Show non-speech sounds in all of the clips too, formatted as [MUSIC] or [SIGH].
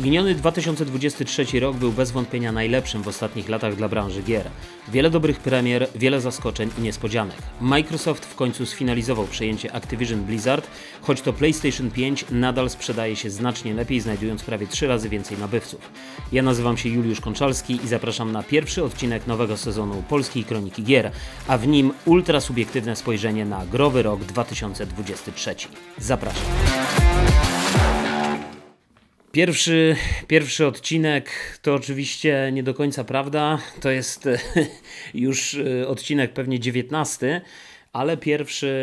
Miniony 2023 rok był bez wątpienia najlepszym w ostatnich latach dla branży gier. Wiele dobrych premier, wiele zaskoczeń i niespodzianek. Microsoft w końcu sfinalizował przejęcie Activision Blizzard, choć to PlayStation 5 nadal sprzedaje się znacznie lepiej, znajdując prawie 3 razy więcej nabywców. Ja nazywam się Juliusz Konczalski i zapraszam na pierwszy odcinek nowego sezonu Polskiej Kroniki Gier, a w nim ultra subiektywne spojrzenie na growy rok 2023. Zapraszam. Pierwszy, pierwszy odcinek to oczywiście nie do końca prawda. To jest [LAUGHS] już e, odcinek pewnie 19, ale pierwszy,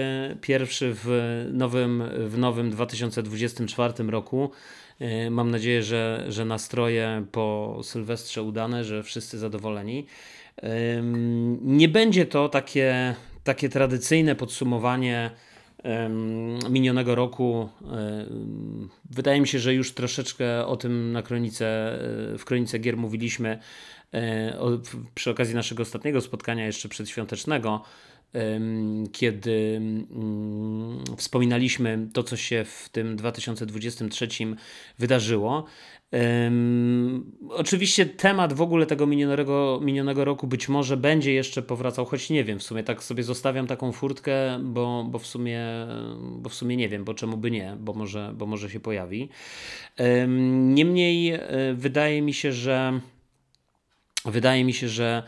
pierwszy w, nowym, w nowym 2024 roku. E, mam nadzieję, że, że nastroje po Sylwestrze udane, że wszyscy zadowoleni. Nie będzie to takie, takie tradycyjne podsumowanie minionego roku. Wydaje mi się, że już troszeczkę o tym na kronice, w kronice gier mówiliśmy e, przy okazji naszego ostatniego spotkania jeszcze przedświątecznego, kiedy mm, wspominaliśmy to, co się w tym 2023 wydarzyło. Um, oczywiście temat w ogóle tego minionego, minionego roku być może będzie jeszcze powracał, choć nie wiem, w sumie tak sobie zostawiam taką furtkę, bo, bo, w, sumie, bo w sumie nie wiem, bo czemu by nie, bo może, bo może się pojawi. Um, niemniej e, wydaje mi się, że wydaje mi się, że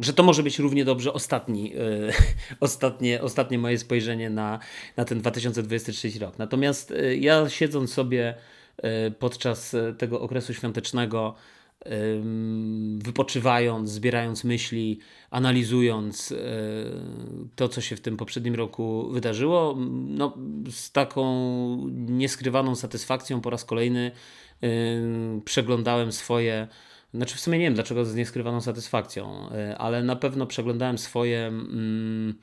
że to może być równie dobrze ostatni, e, [LAUGHS] ostatnie, ostatnie moje spojrzenie na, na ten 2023 rok. Natomiast e, ja siedząc sobie podczas e, tego okresu świątecznego, wypoczywając, zbierając myśli, analizując e, to, co się w tym poprzednim roku wydarzyło, no, z taką nieskrywaną satysfakcją po raz kolejny przeglądałem swoje. Znaczy, w sumie nie wiem dlaczego z nieskrywaną satysfakcją, ale na pewno przeglądałem swoje mm,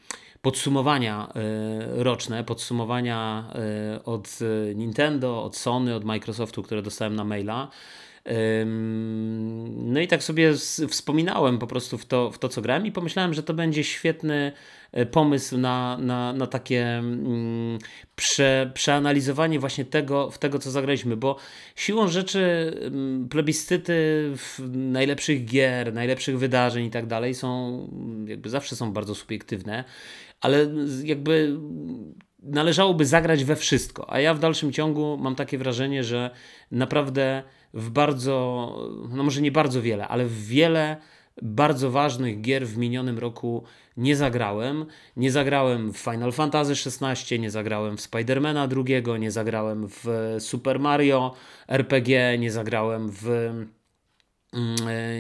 podsumowania e, roczne, podsumowania e, od Nintendo, od Sony, od Microsoftu, które dostałem na maila. No i tak sobie wspominałem po prostu w to, w to, co grałem i pomyślałem, że to będzie świetny e, pomysł na, na, na takie mm, prze, przeanalizowanie właśnie tego, w tego, co zagraliśmy, bo siłą rzeczy plebiscyty najlepszych gier, najlepszych wydarzeń i tak dalej są, jakby zawsze są bardzo subiektywne ale jakby należałoby zagrać we wszystko. A ja w dalszym ciągu mam takie wrażenie, że naprawdę w bardzo, no może nie bardzo wiele, ale w wiele bardzo ważnych gier w minionym roku nie zagrałem. Nie zagrałem w Final Fantasy XVI, nie zagrałem w Spidermana II, nie zagrałem w Super Mario RPG, nie zagrałem w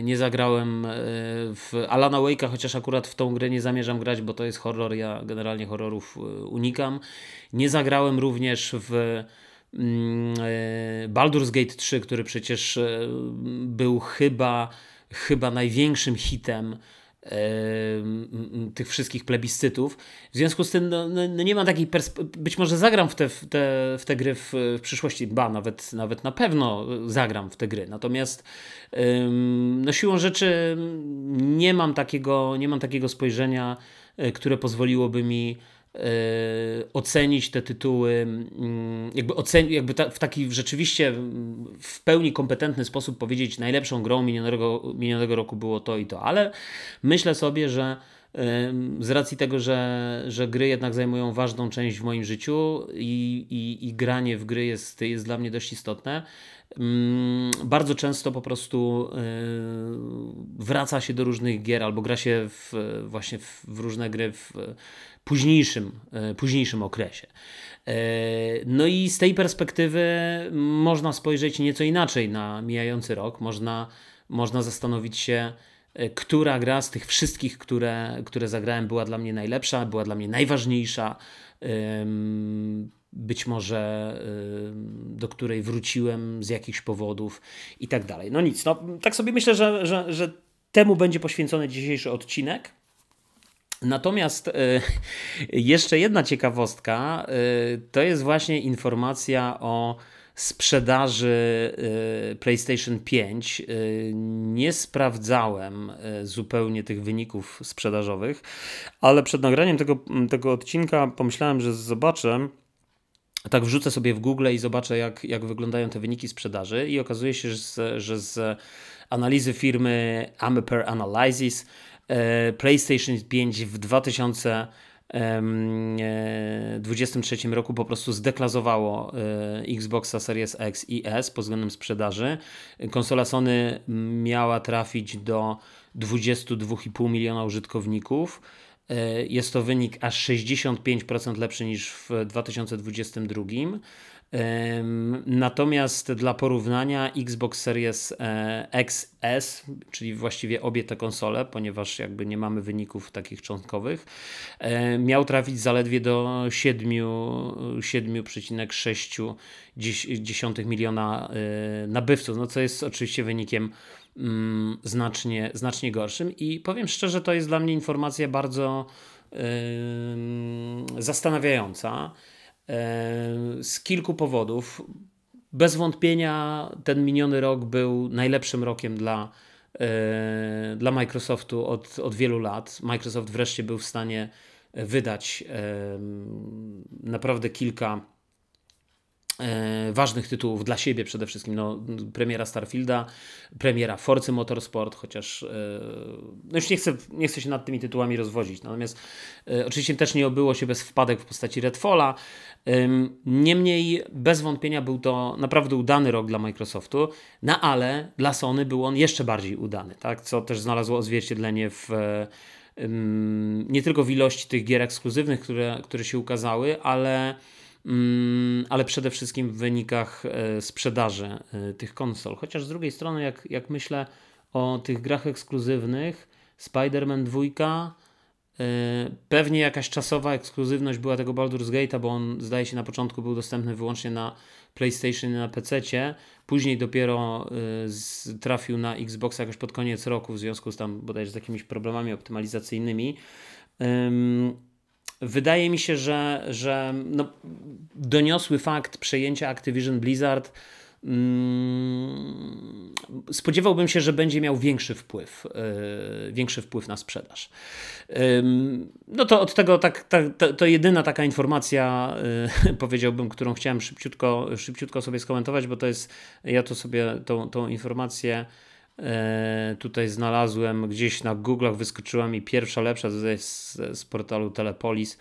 nie zagrałem e, w Alana Wake'a, chociaż akurat w tą grę nie zamierzam grać, bo to jest horror. Ja generalnie horrorów e, unikam. Nie zagrałem również w mm, Baldur's Gate 3, który przecież był chyba, chyba największym hitem tych wszystkich plebiscytów. W związku z tym no, no, no nie ma takiej perspektywy, być może zagram w te, w te, w te gry w, w, przyszłości, ba, nawet, nawet na pewno zagram w te gry. Natomiast no siłą rzeczy nie mam takiego, nie mam takiego spojrzenia, e, które pozwoliłoby mi ocenić te tytuły, mm, jakby, ocen, jakby ta, w taki rzeczywiście w pełni kompetentny sposób powiedzieć, najlepszą grą minionego, minionego roku było to i to, ale myślę sobie, że z racji tego, że, że gry jednak zajmują ważną część w moim życiu i, i, i granie w gry jest, jest dla mnie dość istotne, mm, bardzo często po prostu e, wraca się do różnych gier albo gra się w, właśnie w, w różne gry w późniejszym, e, późniejszym okresie. E, no i z tej perspektywy można spojrzeć nieco inaczej na mijający rok. Można, można zastanowić się, e, która gra z tych wszystkich, które, które zagrałem, była dla mnie najlepsza, była dla mnie najważniejsza. Być może do której wróciłem z jakichś powodów i tak dalej. No nic, no, tak sobie myślę, że, że, że temu będzie poświęcony dzisiejszy odcinek. Natomiast e, [LAUGHS] jeszcze jedna ciekawostka e, to jest właśnie informacja o sprzedaży e, PlayStation 5. Nie sprawdzałem zupełnie tych wyników sprzedażowych, ale przed nagraniem tego, tego odcinka pomyślałem, że zobaczę tak wrzucę sobie w Google i zobaczę, jak, jak wyglądają te wyniki sprzedaży, i okazuje się, że z, że z analizy firmy Ameper Analysis PlayStation 5 w 2023 e, roku po prostu zdeklasowało e, Xboxa Series X i S pod względem sprzedaży. Konsola Sony miała trafić do 22,5 miliona użytkowników. E, jest to wynik aż 65% lepszy niż w 2022. Natomiast dla porównania Xbox Series e, XS, czyli właściwie obie te konsole, ponieważ jakby nie mamy wyników takich cząstkowych, e, miał trafić zaledwie do 7,6 miliona nabywców, no co jest oczywiście wynikiem mm, znacznie, znacznie gorszym. I powiem szczerze, to jest dla mnie informacja bardzo zastanawiająca z kilku powodów. Bez wątpienia ten miniony rok był najlepszym rokiem dla, yy, dla Microsoftu od, od wielu lat. Microsoft wreszcie był w stanie wydać naprawdę kilka E, ważnych tytułów dla siebie przede wszystkim. No, premiera Starfielda, premiera Forcy Motorsport, chociaż e, no już nie chcę, nie chcę się nad tymi tytułami rozwodzić. Natomiast e, oczywiście też nie obyło się bez wpadek w postaci Redfalla. Niemniej bez wątpienia był to naprawdę udany rok dla Microsoftu, no ale dla Sony był on jeszcze bardziej udany, tak? co też znalazło odzwierciedlenie w nie tylko w ilości tych gier ekskluzywnych, które, które się ukazały, ale ale przede wszystkim w wynikach e, sprzedaży e, tych konsol. Chociaż z drugiej strony, jak, jak myślę o tych grach ekskluzywnych, Spider-Man 2, e, pewnie jakaś czasowa ekskluzywność była tego Baldur's Gate'a, bo on zdaje się na początku był dostępny wyłącznie na PlayStation i na PC. Później dopiero trafił na Xbox jakoś pod koniec roku, w związku z tam bodajże z jakimiś problemami optymalizacyjnymi. Wydaje mi się, że, że no, doniosły fakt przejęcia Activision Blizzard mm, spodziewałbym się, że będzie miał większy wpływ, yy, większy wpływ na sprzedaż. Yy, no to od tego tak, tak, to, to jedyna taka informacja, yy, [LAUGHS] powiedziałbym, którą chciałem szybciutko, szybciutko sobie skomentować, bo to jest, ja to sobie tą, tą informację tutaj znalazłem gdzieś na Google'ach, wyskoczyła mi pierwsza lepsza z, z portalu Telepolis.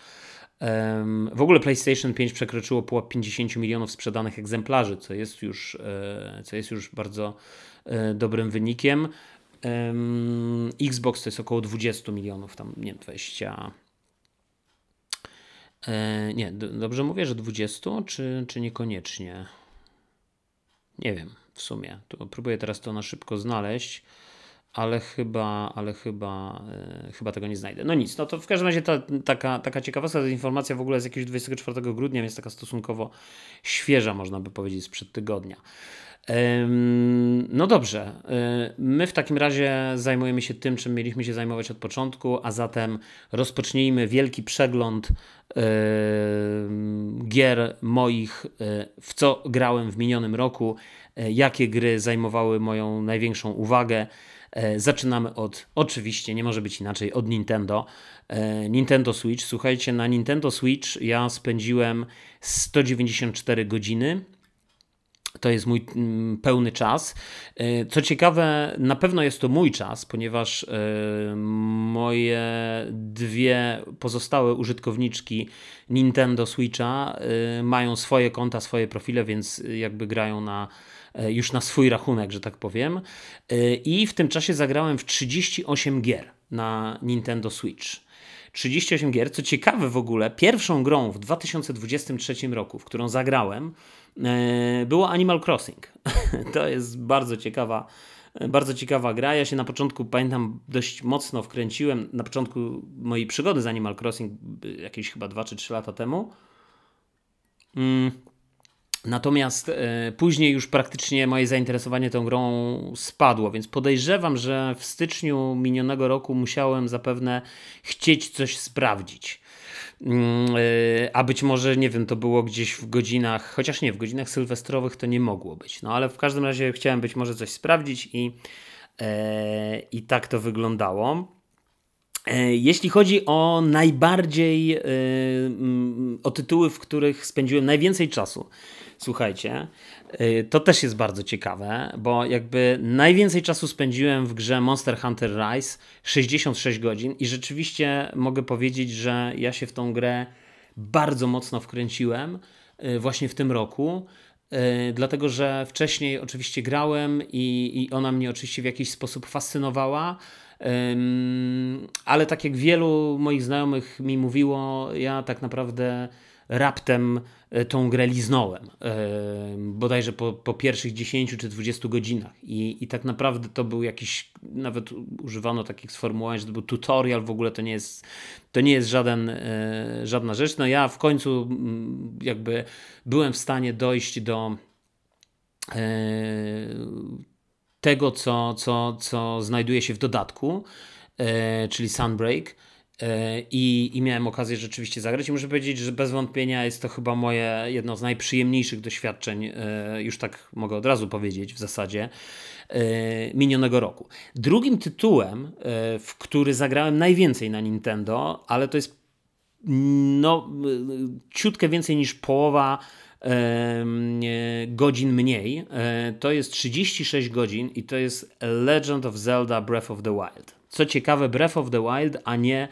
W ogóle PlayStation 5 przekroczyło pułap 50 milionów sprzedanych egzemplarzy, co jest już, e, co jest już bardzo e, dobrym wynikiem. Xbox to jest około 20 milionów, tam nie 20. Nie, dobrze mówię, że 20, czy, czy niekoniecznie? Nie wiem w sumie. Tu próbuję teraz to na szybko znaleźć, ale chyba, ale chyba, yy, chyba tego nie znajdę. No nic, no to w każdym razie ta, taka, taka ciekawostka, ta informacja w ogóle z jakiegoś 24 grudnia, jest taka stosunkowo świeża, można by powiedzieć, sprzed tygodnia. No dobrze, e, my w takim razie zajmujemy się tym, czym mieliśmy się zajmować od początku, a zatem rozpocznijmy wielki przegląd gier moich, e, w co grałem w minionym roku, e, jakie gry zajmowały moją największą uwagę. Zaczynamy od, oczywiście, nie może być inaczej, od Nintendo. Nintendo Switch. Słuchajcie, na Nintendo Switch ja spędziłem 194 godziny to jest mój mm, pełny czas. E, co ciekawe, na pewno jest to mój czas, ponieważ e, moje dwie pozostałe użytkowniczki Nintendo Switcha e, mają swoje konta, swoje profile, więc jakby grają na już na swój rachunek, że tak powiem. I w tym czasie zagrałem w 38 gier na Nintendo Switch. 38 gier. Co ciekawe w ogóle, pierwszą grą w 2023 roku, w którą zagrałem, E, było Animal Crossing. [LAUGHS] to jest bardzo ciekawa, bardzo ciekawa gra. Ja się na początku, pamiętam, dość mocno wkręciłem. Na początku mojej przygody z Animal Crossing, jakieś chyba 2 czy 3 lata temu. Natomiast e, później już praktycznie moje zainteresowanie tą grą spadło, więc podejrzewam, że w styczniu minionego roku musiałem zapewne chcieć coś sprawdzić. Mm, y, a być może, nie wiem, to było gdzieś w godzinach, chociaż nie, w godzinach sylwestrowych to nie mogło być. No ale w każdym razie chciałem być może coś sprawdzić i, e, i tak to wyglądało. E, jeśli chodzi o najbardziej, o tytuły, w których spędziłem najwięcej czasu, słuchajcie, to też jest bardzo ciekawe, bo jakby najwięcej czasu spędziłem w grze Monster Hunter Rise 66 godzin i rzeczywiście mogę powiedzieć, że ja się w tą grę bardzo mocno wkręciłem właśnie w tym roku. Dlatego, że wcześniej oczywiście grałem i, i ona mnie oczywiście w jakiś sposób fascynowała, ale tak jak wielu moich znajomych mi mówiło, ja tak naprawdę raptem e, tą grę liznąłem. Bodajże po, po pierwszych 10 czy 20 godzinach. I, I tak naprawdę to był jakiś, nawet używano takich sformułowań, że to był tutorial, w ogóle to nie jest, to nie jest żaden, e, żadna rzecz. No ja w końcu jakby byłem w stanie dojść do e, tego, co, co, co znajduje się w dodatku, e, czyli Sunbreak. E, I, I miałem okazję rzeczywiście zagrać. I muszę powiedzieć, że bez wątpienia jest to chyba moje jedno z najprzyjemniejszych doświadczeń, e, już tak mogę od razu powiedzieć w zasadzie, minionego roku. Drugim tytułem, w który zagrałem najwięcej na Nintendo, ale to jest no, ciutkę więcej niż połowa godzin mniej. E, to jest 36 godzin i to jest Legend of Zelda Breath of the Wild. Co ciekawe, Breath of the Wild, a nie,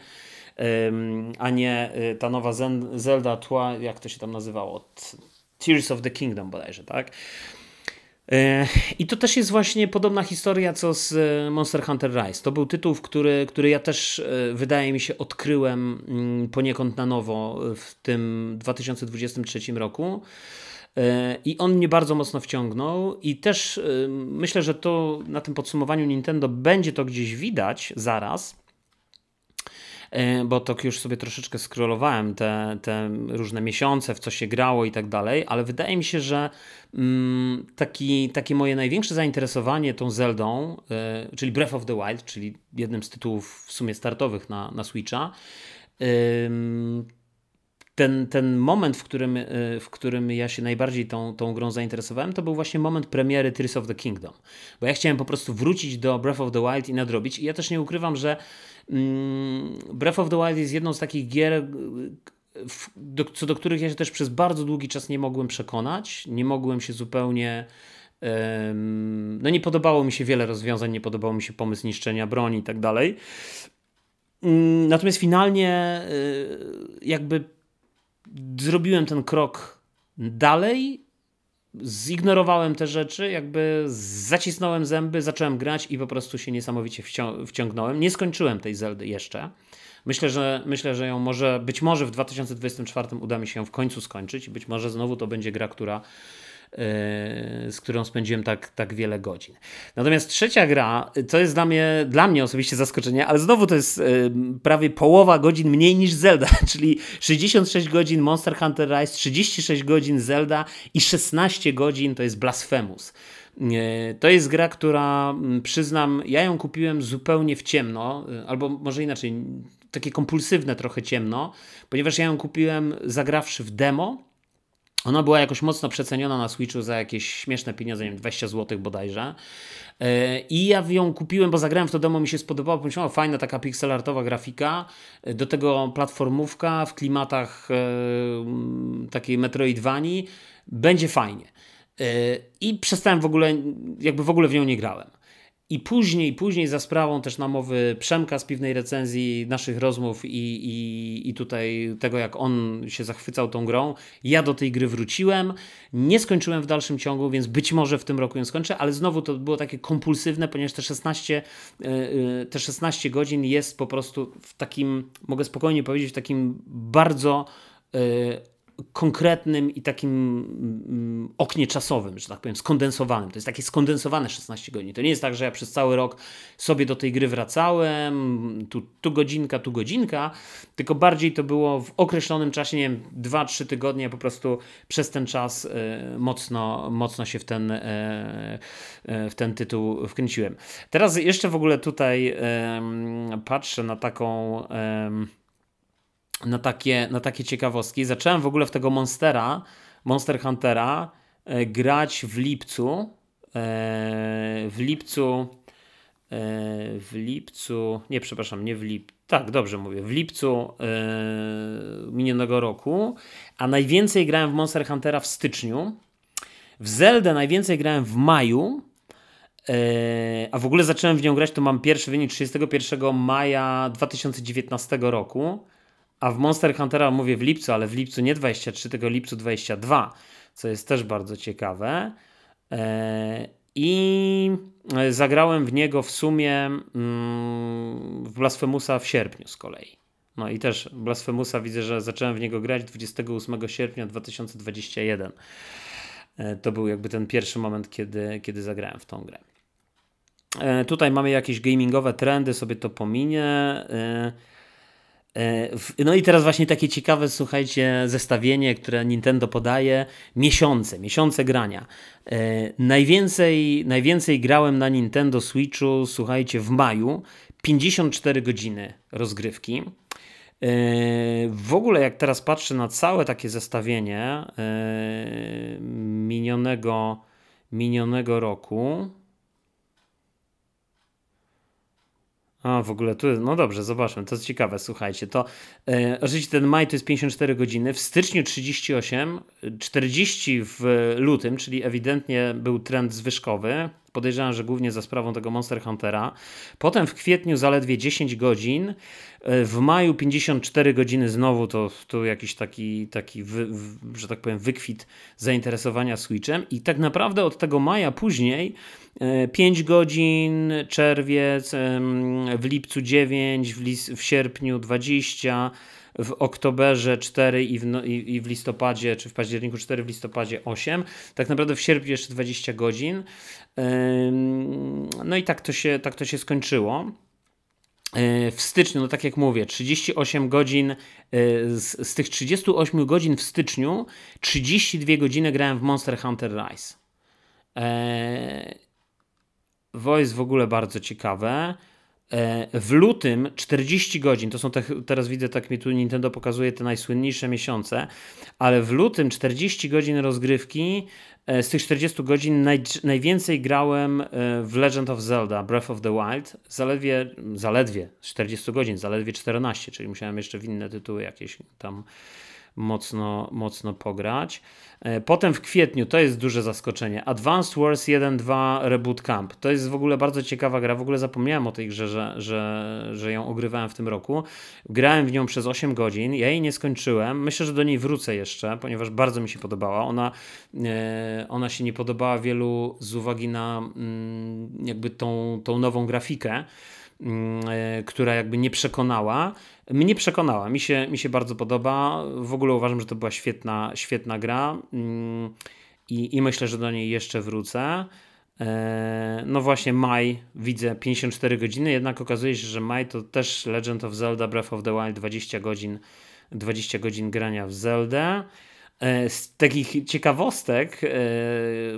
a nie e, ta nowa Zelda tła, jak to się tam nazywało? Tears of the Kingdom bodajże, tak? E, I to też jest właśnie podobna historia co z Monster Hunter Rise. To był tytuł, który, który ja też wydaje mi się odkryłem mm, poniekąd na nowo w tym 2023 roku. E, I on mnie bardzo mocno wciągnął, i też myślę, że to na tym podsumowaniu Nintendo będzie to gdzieś widać zaraz E, bo to już sobie troszeczkę scrollowałem te, te różne miesiące, w co się grało i tak dalej, ale wydaje mi się, że mm, taki, takie moje największe zainteresowanie tą Zeldą, czyli Breath of the Wild, czyli jednym z tytułów w sumie startowych na, na Switcha, ten, ten moment, w którym, w którym ja się najbardziej tą, tą grą zainteresowałem, to był właśnie moment premiery Tears of the Kingdom. Bo ja chciałem po prostu wrócić do Breath of the Wild i nadrobić. I ja też nie ukrywam, że Mm, Breath of the Wild jest jedną z takich gier, do, co do których ja się też przez bardzo długi czas nie mogłem przekonać. Nie mogłem się zupełnie. No, nie podobało mi się wiele rozwiązań, nie podobał mi się pomysł niszczenia broni i tak dalej. Mm, natomiast finalnie, y, jakby zrobiłem ten krok dalej zignorowałem te rzeczy, jakby zacisnąłem zęby, zacząłem grać i po prostu się niesamowicie wciągnąłem. Nie skończyłem tej Zeldy jeszcze. Myślę, że myślę, że ją może, być może w 2024 uda mi się ją w końcu skończyć być może znowu to będzie gra, która z którą spędziłem tak, tak wiele godzin. Natomiast trzecia gra, to jest dla mnie, dla mnie osobiście zaskoczenie, ale znowu to jest y, prawie połowa godzin mniej niż Zelda, [LAUGHS] czyli 66 godzin Monster Hunter Rise, 36 godzin Zelda i 16 godzin to jest Blasphemous. Y, to jest gra, która mm, przyznam, ja ją kupiłem zupełnie w ciemno, albo może inaczej, takie kompulsywne trochę ciemno, ponieważ ja ją kupiłem zagrawszy w demo ona była jakoś mocno przeceniona na Switchu za jakieś śmieszne pieniądze, nie wiem, 20 zł bodajże. E, I ja ją kupiłem, bo zagrałem w to demo, mi się spodobało. Pomyślałem, fajna taka pixelartowa grafika. E, do tego platformówka w klimatach e, takiej Metroidvanii. Będzie fajnie. I przestałem w ogóle, jakby w ogóle w nią nie grałem. I później, później za sprawą też namowy Przemka z piwnej recenzji naszych rozmów i, i, i tutaj tego, jak on się zachwycał tą grą, ja do tej gry wróciłem. Nie skończyłem w dalszym ciągu, więc być może w tym roku ją skończę, ale znowu to było takie kompulsywne, ponieważ te 16, e, e, te 16 godzin jest po prostu w takim, mogę spokojnie powiedzieć, w takim bardzo e, konkretnym i takim mm, oknie czasowym, że tak powiem, skondensowanym. To jest takie skondensowane 16 godzin. To nie jest tak, że ja przez cały rok sobie do tej gry wracałem, tu, tu godzinka, tu godzinka, tylko bardziej to było w określonym czasie, nie wiem, 2-3 tygodnie, po prostu przez ten czas e, mocno, mocno się w ten, e, e, w ten tytuł wkręciłem. Teraz jeszcze w ogóle tutaj patrzę na taką na takie, na takie ciekawostki. Zacząłem w ogóle w tego Monstera, Monster Huntera e, grać w lipcu. E, w lipcu w lipcu, nie przepraszam, nie w lipcu, tak, dobrze mówię, w lipcu minionego roku, a najwięcej grałem w Monster Huntera w styczniu. W Zeldę najwięcej grałem w maju, a w ogóle zacząłem w nią grać, to mam pierwszy wynik 31 maja 2019 roku, a w Monster Huntera mówię w lipcu, ale w lipcu nie 23, tylko lipcu 22, co jest też bardzo ciekawe. I zagrałem w niego w sumie mm, w Blasfemusa w sierpniu z kolei. No i też Blasfemusa widzę, że zacząłem w niego grać 28 sierpnia 2021. E, to był jakby ten pierwszy moment, kiedy, kiedy zagrałem w tą grę. E, tutaj mamy jakieś gamingowe trendy, sobie to pominie. E, no i teraz właśnie takie ciekawe, słuchajcie, zestawienie, które Nintendo podaje. Miesiące, miesiące grania. Najwięcej, najwięcej grałem na Nintendo Switchu, słuchajcie, w maju. 54 godziny rozgrywki. W ogóle, jak teraz patrzę na całe takie zestawienie minionego, minionego roku, A, w ogóle tu jest, no dobrze, zobaczmy, to jest ciekawe, słuchajcie, to e, oczywiście ten maj to jest 54 godziny, w styczniu 38, 40 w lutym, czyli ewidentnie był trend zwyżkowy, podejrzewam, że głównie za sprawą tego Monster Huntera, potem w kwietniu zaledwie 10 godzin, e, w maju 54 godziny znowu to, to jakiś taki, taki wy, w, że tak powiem, wykwit zainteresowania Switchem. I tak naprawdę od tego maja później 5 e, godzin, czerwiec, w lipcu 9, w, lis, w sierpniu 20, w oktoberze 4 i w, no, i, i w, listopadzie, czy w październiku 4, w listopadzie 8. Tak naprawdę w sierpniu jeszcze 20 godzin. No i tak to się, tak to się skończyło. E, w styczniu, no tak jak mówię, 38 godzin, e, z, z tych 38 godzin w styczniu, 32 godziny grałem w Monster Hunter Rise. Voice w ogóle bardzo ciekawe. E, w lutym 40 godzin, to są te, teraz widzę, tak mi tu Nintendo pokazuje te najsłynniejsze miesiące, ale w lutym 40 godzin rozgrywki, e, z tych 40 godzin naj, najwięcej grałem e, w Legend of Zelda Breath of the Wild, zaledwie, zaledwie 40 godzin, zaledwie 14, czyli musiałem jeszcze w inne tytuły jakieś tam mocno, mocno pograć. E, potem w kwietniu, to jest duże zaskoczenie, Advanced Wars 1.2 Reboot Camp. To jest w ogóle bardzo ciekawa gra, w ogóle zapomniałem o tej grze, że, że, że ją ogrywałem w tym roku. Grałem w nią przez 8 godzin, ja jej nie skończyłem. Myślę, że do niej wrócę jeszcze, ponieważ bardzo mi się podobała. Ona, e, ona się nie podobała wielu z uwagi na mm, jakby tą, tą nową grafikę. Mm, e, która jakby nie przekonała. Mnie przekonała, mi się, mi się bardzo podoba. W ogóle uważam, że to była świetna, świetna gra mm, i, i myślę, że do niej jeszcze wrócę. E, no właśnie maj widzę 54 godziny, jednak okazuje się, że maj to też Legend of Zelda Breath of the Wild 20 godzin, 20 godzin grania w Zeldę. E, z takich ciekawostek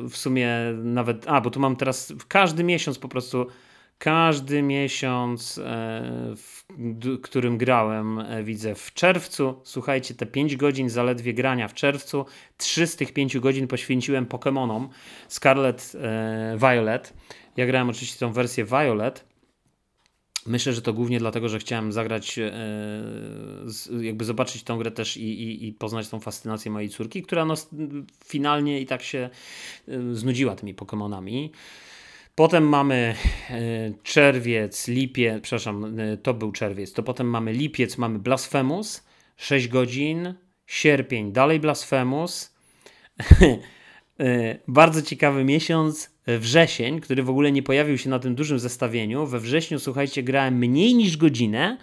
w sumie nawet, a bo tu mam teraz każdy miesiąc po prostu każdy miesiąc, e, w którym grałem, e, widzę w czerwcu. Słuchajcie, te 5 godzin zaledwie grania w czerwcu, 3 z tych 5 godzin poświęciłem Pokémonom Scarlet e, Violet. Ja grałem oczywiście tą wersję Violet. Myślę, że to głównie dlatego, że chciałem zagrać, jakby zobaczyć tą grę też i, i, i poznać tą fascynację mojej córki, która no, finalnie i tak się znudziła tymi Pokémonami. Potem mamy e, czerwiec, lipiec, przepraszam, e, to był czerwiec, to potem mamy lipiec, mamy Blasphemous, 6 godzin, sierpień, dalej Blasphemous, [LAUGHS] e, bardzo ciekawy miesiąc, wrzesień, który w ogóle nie pojawił się na tym dużym zestawieniu. We wrześniu, słuchajcie, grałem mniej niż godzinę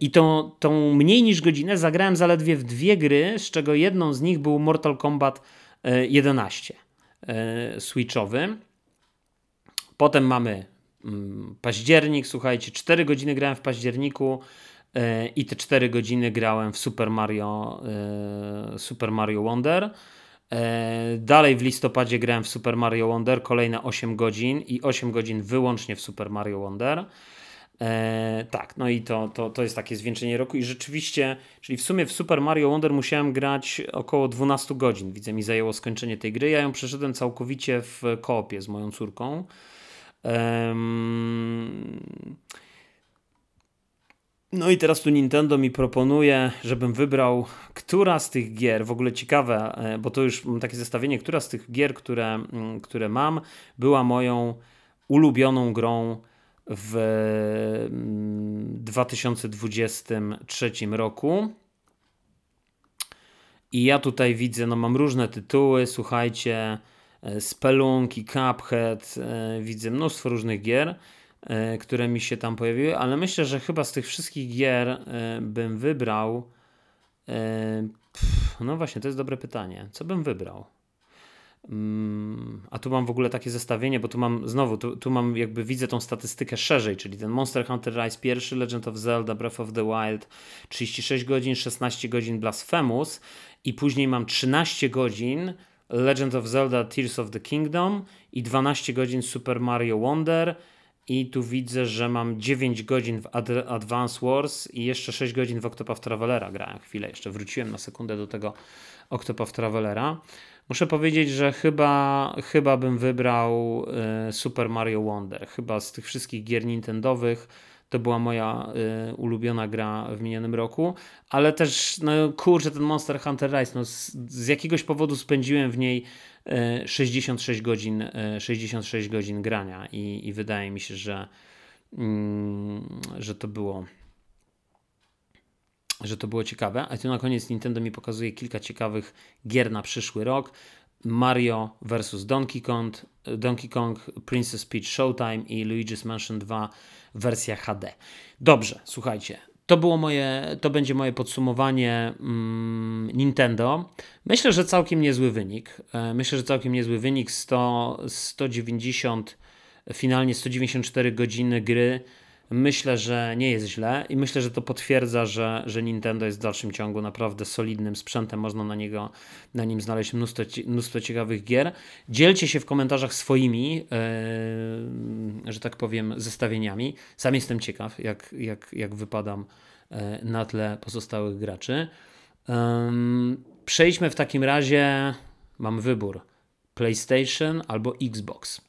i tą, tą mniej niż godzinę zagrałem zaledwie w dwie gry, z czego jedną z nich był Mortal Kombat 11 switchowy. Potem mamy mm, październik, słuchajcie, 4 godziny grałem w październiku e, i te 4 godziny grałem w Super Mario, e, Super Mario Wonder. E, dalej w listopadzie grałem w Super Mario Wonder, kolejne 8 godzin i 8 godzin wyłącznie w Super Mario Wonder. E, tak, no i to, to, to jest takie zwieńczenie roku i rzeczywiście, czyli w sumie w Super Mario Wonder musiałem grać około 12 godzin. Widzę, mi zajęło skończenie tej gry. Ja ją przeszedłem całkowicie w koopie z moją córką. No i teraz tu Nintendo mi proponuje, żebym wybrał, która z tych gier, w ogóle ciekawe, e, bo to już takie zestawienie, która z tych gier, które, które mam, była moją ulubioną grą w 2023 mm, roku. I ja tutaj widzę, no mam różne tytuły, słuchajcie, Spelunki, Cuphead, e, widzę mnóstwo różnych gier, e, które mi się tam pojawiły, ale myślę, że chyba z tych wszystkich gier bym wybrał. No właśnie, to jest dobre pytanie. Co bym wybrał? Mm, a tu mam w ogóle takie zestawienie, bo tu mam znowu, tu, tu mam jakby widzę tą statystykę szerzej, czyli ten Monster Hunter Rise pierwszy, Legend of Zelda, Breath of the Wild, 36 godzin, 16 godzin Blasphemous i później mam 13 godzin Legend of Zelda Tears of the Kingdom i 12 godzin Super Mario Wonder i tu widzę, że mam 9 godzin w Ad Advance Wars i jeszcze 6 godzin w Octopath Travelera grałem chwilę, jeszcze wróciłem na sekundę do tego Octopath Travelera. Muszę powiedzieć, że chyba, chyba bym wybrał y, Super Mario Wonder. Chyba z tych wszystkich gier Nintendowych to była moja y, ulubiona gra w minionym roku, ale też, no kurczę, ten Monster Hunter Rise, no, z, z jakiegoś powodu spędziłem w niej y, 66 godzin, y, 66 godzin grania i, i wydaje mi się, że, mm, że to było że to było ciekawe. A tu na koniec Nintendo mi pokazuje kilka ciekawych gier na przyszły rok. Mario vs Donkey Kong, Donkey Kong, Princess Peach Showtime i Luigi's Mansion 2 wersja HD. Dobrze, słuchajcie. To było moje, to będzie moje podsumowanie mm, Nintendo. Myślę, że całkiem niezły wynik. E, myślę, że całkiem niezły wynik. 100, 190, finalnie 194 godziny gry Myślę, że nie jest źle i myślę, że to potwierdza, że, że Nintendo jest w dalszym ciągu naprawdę solidnym sprzętem. Można na, niego, na nim znaleźć mnóstwo, mnóstwo ciekawych gier. Dzielcie się w komentarzach swoimi, yy, że tak powiem, zestawieniami. Sam jestem ciekaw, jak, jak, jak wypadam e, na tle pozostałych graczy. Yy, przejdźmy w takim razie, mam wybór: PlayStation albo Xbox.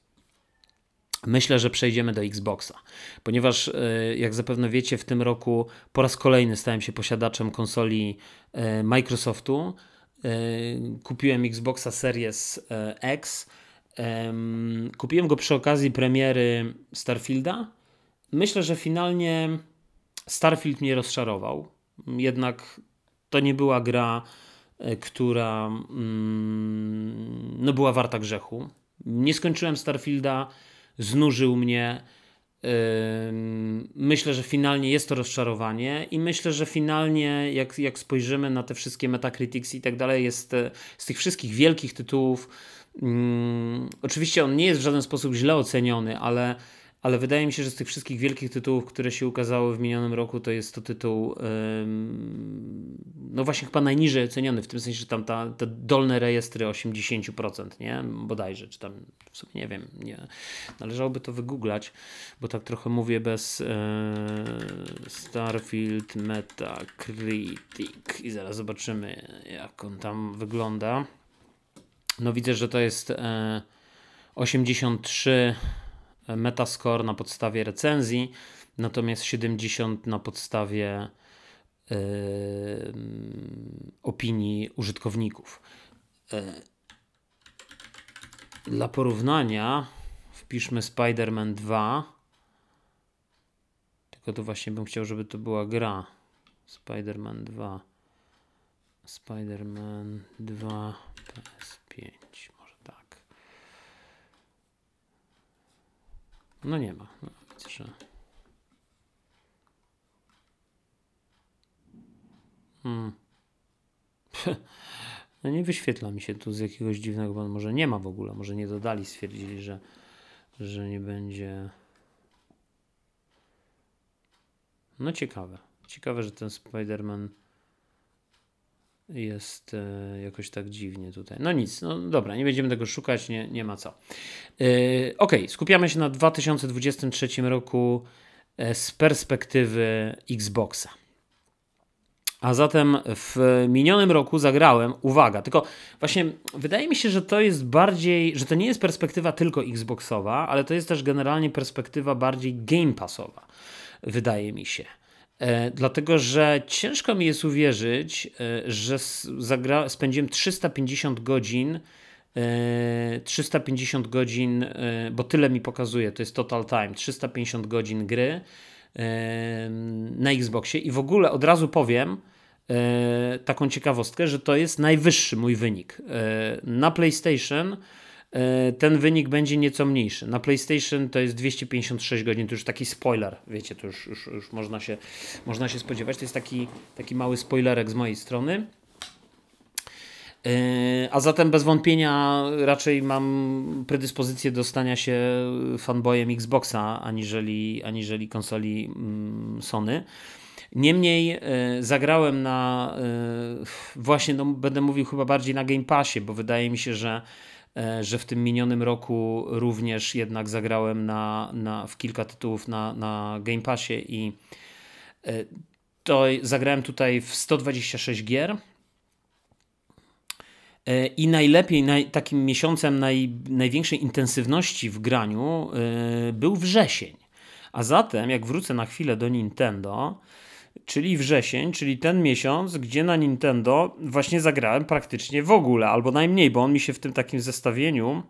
Myślę, że przejdziemy do Xboxa, ponieważ e, jak zapewne wiecie, w tym roku po raz kolejny stałem się posiadaczem konsoli e, Microsoftu. E, kupiłem Xboxa Series X. Kupiłem go przy okazji premiery Starfielda. Myślę, że finalnie Starfield mnie rozczarował. Jednak to nie była gra, która mm, no, była warta grzechu. Nie skończyłem Starfielda znużył mnie. Myślę, że finalnie jest to rozczarowanie i myślę, że finalnie jak, jak spojrzymy na te wszystkie Metacritics i tak dalej, jest e, z tych wszystkich wielkich tytułów, oczywiście on nie jest w żaden sposób źle oceniony, ale ale wydaje mi się, że z tych wszystkich wielkich tytułów, które się ukazały w minionym roku, to jest to tytuł no właśnie chyba najniżej oceniony, w tym sensie, że tam ta, te dolne rejestry 80%, nie? Bodajże, czy tam w sumie nie wiem, nie. Należałoby to wygooglać, bo tak trochę mówię bez e, Starfield Metacritic i zaraz zobaczymy, jak on tam wygląda. No widzę, że to jest e, 83 Metascore na podstawie recenzji, natomiast 70 na podstawie yy, opinii użytkowników. Yy, dla porównania wpiszmy Spider-Man 2. Tylko to właśnie bym chciał, żeby to była gra. Spider-Man 2. Spider-Man 2 PS5. No nie ma. No. Hmm. [LAUGHS] No nie wyświetla mi się tu z jakiegoś dziwnego, bo może nie ma w ogóle, może nie dodali, stwierdzili, że, że nie będzie. No ciekawe. Ciekawe, że ten Spider-Man jest e, jakoś tak dziwnie tutaj. No nic, no dobra, nie będziemy tego szukać, nie, nie ma co. E, ok, skupiamy się na 2023 roku e, z perspektywy Xboxa. A zatem w minionym roku zagrałem, uwaga, tylko właśnie wydaje mi się, że to jest bardziej, że to nie jest perspektywa tylko Xboxowa, ale to jest też generalnie perspektywa bardziej Game Passowa, wydaje mi się. E, dlatego, że ciężko mi jest uwierzyć, e, że zagra, spędziłem 350 godzin 350 e, godzin, bo tyle mi pokazuje, to jest total time, 350 godzin gry na Xboxie i w ogóle od razu powiem taką ciekawostkę, że to jest najwyższy mój wynik. Na PlayStation ten wynik będzie nieco mniejszy. Na PlayStation to jest 256 godzin, to już taki spoiler, wiecie, to już, już, już można, się, można się spodziewać. To jest taki, taki mały spoilerek z mojej strony. E, a zatem bez wątpienia raczej mam predyspozycję do stania się fanboyem Xboxa aniżeli, aniżeli konsoli mm, Sony. Niemniej e, zagrałem na e, właśnie, no, będę mówił chyba bardziej na Game Passie, bo wydaje mi się, że, że w tym minionym roku również jednak zagrałem na, na, w kilka tytułów na, na Game Passie i to zagrałem tutaj w 126 gier E, I najlepiej, naj, takim miesiącem naj, największej intensywności w graniu był wrzesień. A zatem, jak wrócę na chwilę do Nintendo, czyli wrzesień, czyli ten miesiąc, gdzie na Nintendo właśnie zagrałem praktycznie w ogóle, albo najmniej, bo on mi się w tym takim zestawieniu,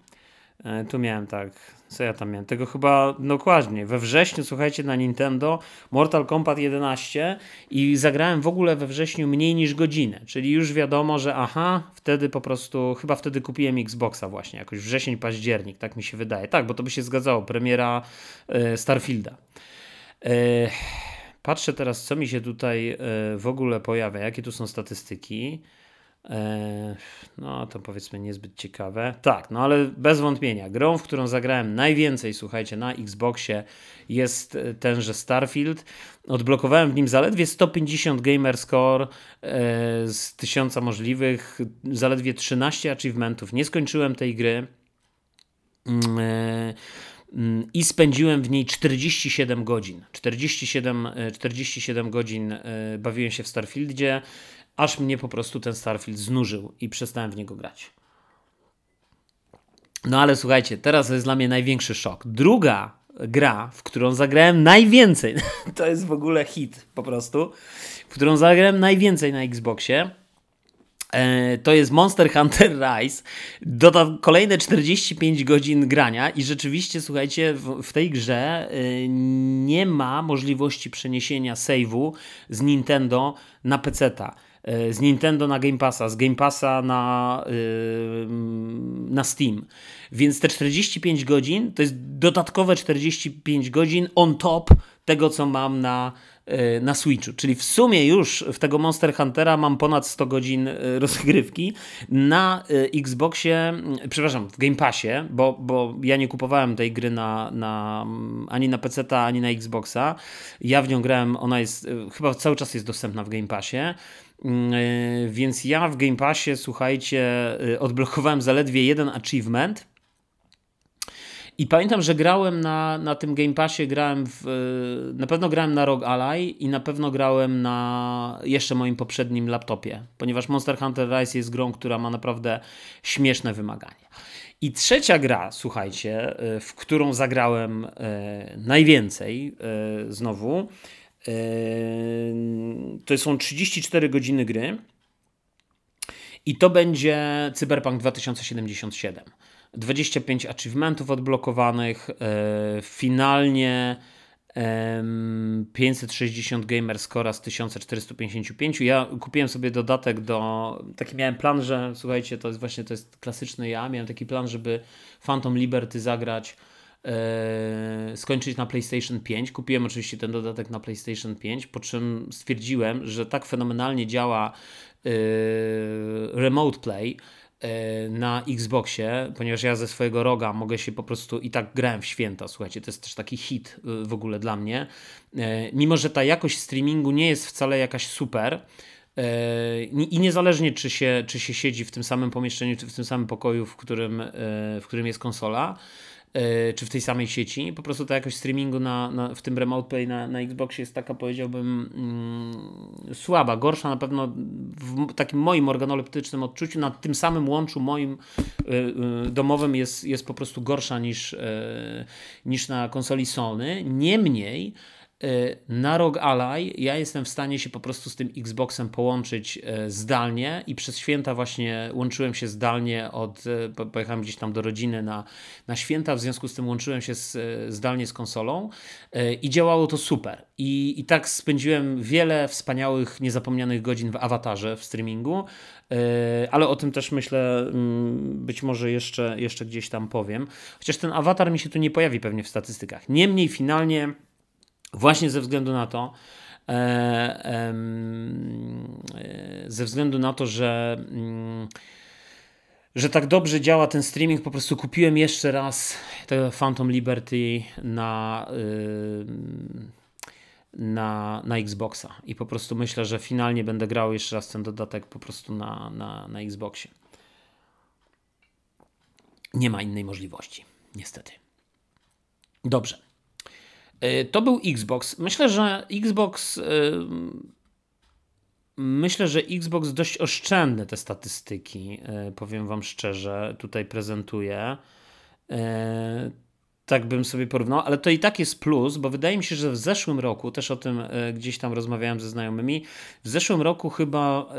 yy, tu miałem tak, co ja tam miałem? Tego chyba dokładnie. We wrześniu, słuchajcie, na Nintendo Mortal Kombat 11 i zagrałem w ogóle we wrześniu mniej niż godzinę. Czyli już wiadomo, że aha, wtedy po prostu, chyba wtedy kupiłem Xboxa właśnie, jakoś wrzesień, październik, tak mi się wydaje. Tak, bo to by się zgadzało. Premiera e, Starfielda. E, patrzę teraz, co mi się tutaj e, w ogóle pojawia, jakie tu są statystyki. E, no, to powiedzmy niezbyt ciekawe. Tak, no ale bez wątpienia. Grą, w którą zagrałem najwięcej, słuchajcie, na Xboxie jest tenże Starfield. Odblokowałem w nim zaledwie 150 gamer score e, z tysiąca możliwych, zaledwie 13 achievementów. Nie skończyłem tej gry. Mm, e, i spędziłem w niej 47 godzin. 47, 47 godzin bawiłem się w Starfieldzie aż mnie po prostu ten Starfield znużył i przestałem w niego grać. No ale słuchajcie, teraz jest dla mnie największy szok. Druga gra, w którą zagrałem najwięcej, [LAUGHS] to jest w ogóle hit po prostu, w którą zagrałem najwięcej na Xboxie, e, to jest Monster Hunter Rise. Doda kolejne 45 godzin grania i rzeczywiście, słuchajcie, w, w tej grze e, nie ma możliwości przeniesienia save'u z Nintendo na PC-ta. E, z Nintendo na Game Passa, z Game Passa na, yy, na Steam. Więc te 45 godzin to jest dodatkowe 45 godzin on top tego, co mam na, na Switchu. Czyli w sumie już w tego Monster Huntera mam ponad 100 godzin yy, [LAUGHS] rozgrywki. Na Xboxie, przepraszam, w Game Passie, bo, bo ja nie kupowałem tej gry na, na, ani na PC, ani na Xboxa. Ja w nią grałem, ona jest, chyba cały czas jest dostępna w Game Passie. Mm, więc ja w Game Passie, słuchajcie, odblokowałem zaledwie jeden achievement. I pamiętam, że grałem na, na tym Game Passie, grałem w, na pewno grałem na Rogue Ally i na pewno grałem na jeszcze moim poprzednim laptopie, ponieważ Monster Hunter Rise jest grą, która ma naprawdę śmieszne wymagania. I trzecia gra, słuchajcie, w którą zagrałem najwięcej znowu, to są 34 godziny gry. I to będzie Cyberpunk 2077. 25 achievementów odblokowanych. E, finalnie 560 gamer score z 1455. Ja kupiłem sobie dodatek do. Taki miałem plan, że słuchajcie, to jest właśnie to jest klasyczny ja. Miałem taki plan, żeby Phantom Liberty zagrać e, skończyć na PlayStation 5. Kupiłem oczywiście ten dodatek na PlayStation 5, po czym stwierdziłem, że tak fenomenalnie działa e, Remote Play na Xboxie, ponieważ ja ze swojego roga mogę się po prostu i tak grałem w święta, słuchajcie, to jest też taki hit e, w ogóle dla mnie. E, mimo, że ta jakość streamingu nie jest wcale jakaś super, i niezależnie, czy się, czy się siedzi w tym samym pomieszczeniu, czy w tym samym pokoju, w którym, w którym jest konsola, E, czy w tej samej sieci. Po prostu ta jakość streamingu na, na, w tym Remote Play na, na Xboxie jest taka, powiedziałbym, mm, słaba, gorsza na pewno w takim moim organoleptycznym odczuciu, na tym samym łączu moim y, y, domowym jest, jest po prostu gorsza niż, y, niż na konsoli Sony. Niemniej na ROG Ally ja jestem w stanie się po prostu z tym Xboxem połączyć y, zdalnie i przez święta właśnie łączyłem się zdalnie od, y, pojechałem gdzieś tam do rodziny na, na święta, w związku z tym łączyłem się z, zdalnie z konsolą i działało to super. I, I tak spędziłem wiele wspaniałych, niezapomnianych godzin w awatarze, w streamingu, ale o tym też myślę, mm, być może jeszcze, jeszcze gdzieś tam powiem. Chociaż ten awatar mi się tu nie pojawi pewnie w statystykach. Niemniej finalnie Właśnie ze względu na to, e, e, ze względu na to, że, mm, że tak dobrze działa ten streaming, po prostu kupiłem jeszcze raz te Phantom Liberty na, na, na Xboxa i po prostu myślę, że finalnie będę grał jeszcze raz ten dodatek po prostu na, na, na Xboxie. Nie ma innej możliwości, niestety. Dobrze. E, to był Xbox. Myślę, że Xbox. E, myślę, że Xbox dość oszczędne te statystyki, e, powiem Wam szczerze, tutaj prezentuje. Tak bym sobie porównał, ale to i tak jest plus, bo wydaje mi się, że w zeszłym roku, też o tym gdzieś tam rozmawiałem ze znajomymi, w zeszłym roku chyba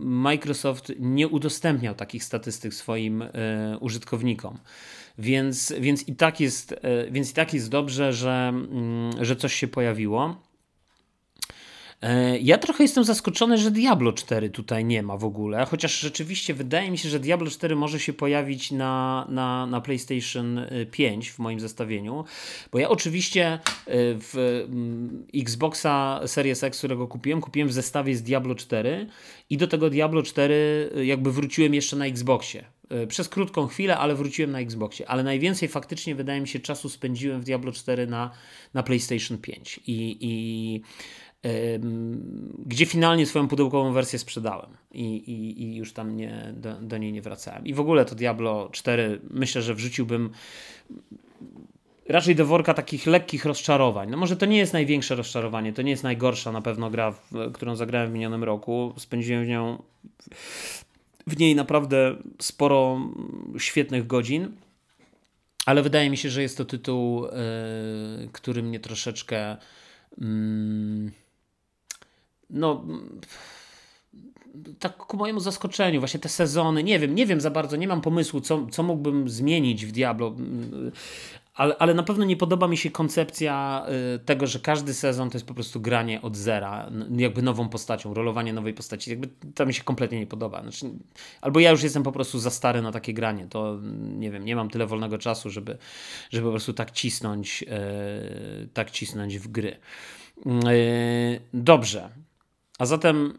Microsoft nie udostępniał takich statystyk swoim użytkownikom. Więc, więc, i tak jest, e, więc i tak jest dobrze, że, mm, że coś się pojawiło. E, ja trochę jestem zaskoczony, że Diablo 4 tutaj nie ma w ogóle, chociaż rzeczywiście wydaje mi się, że Diablo 4 może się pojawić na, na, na PlayStation 5 w moim zestawieniu, bo ja oczywiście e, w mm, Xboxa Series X, którego kupiłem, kupiłem w zestawie z Diablo 4 i do tego Diablo 4 jakby wróciłem jeszcze na Xboxie. E, przez krótką chwilę, ale wróciłem na Xboxie. Ale najwięcej faktycznie, wydaje mi się, czasu spędziłem w Diablo 4 na, na PlayStation 5. I, i gdzie finalnie swoją pudełkową wersję sprzedałem i, i, i już tam nie, do, do, niej nie wracałem. I w ogóle to Diablo 4 myślę, że wrzuciłbym raczej do worka takich lekkich rozczarowań. No może to nie jest największe rozczarowanie, to nie jest najgorsza na pewno gra, w, którą zagrałem w minionym roku. Spędziłem w nią w niej naprawdę sporo świetnych godzin, ale wydaje mi się, że jest to tytuł, yy, który mnie troszeczkę yy, no tak ku mojemu zaskoczeniu, właśnie te sezony, nie wiem, nie wiem za bardzo, nie mam pomysłu, co, co mógłbym zmienić w Diablo, ale, ale na pewno nie podoba mi się koncepcja y, tego, że każdy sezon to jest po prostu granie od zera, jakby nową postacią, rolowanie nowej postaci. Jakby to mi się kompletnie nie podoba. Znaczy, albo ja już jestem po prostu za stary na takie granie. To nie wiem, nie mam tyle wolnego czasu, żeby, żeby po prostu tak cisnąć, yy, tak cisnąć w gry. Yy, dobrze. A zatem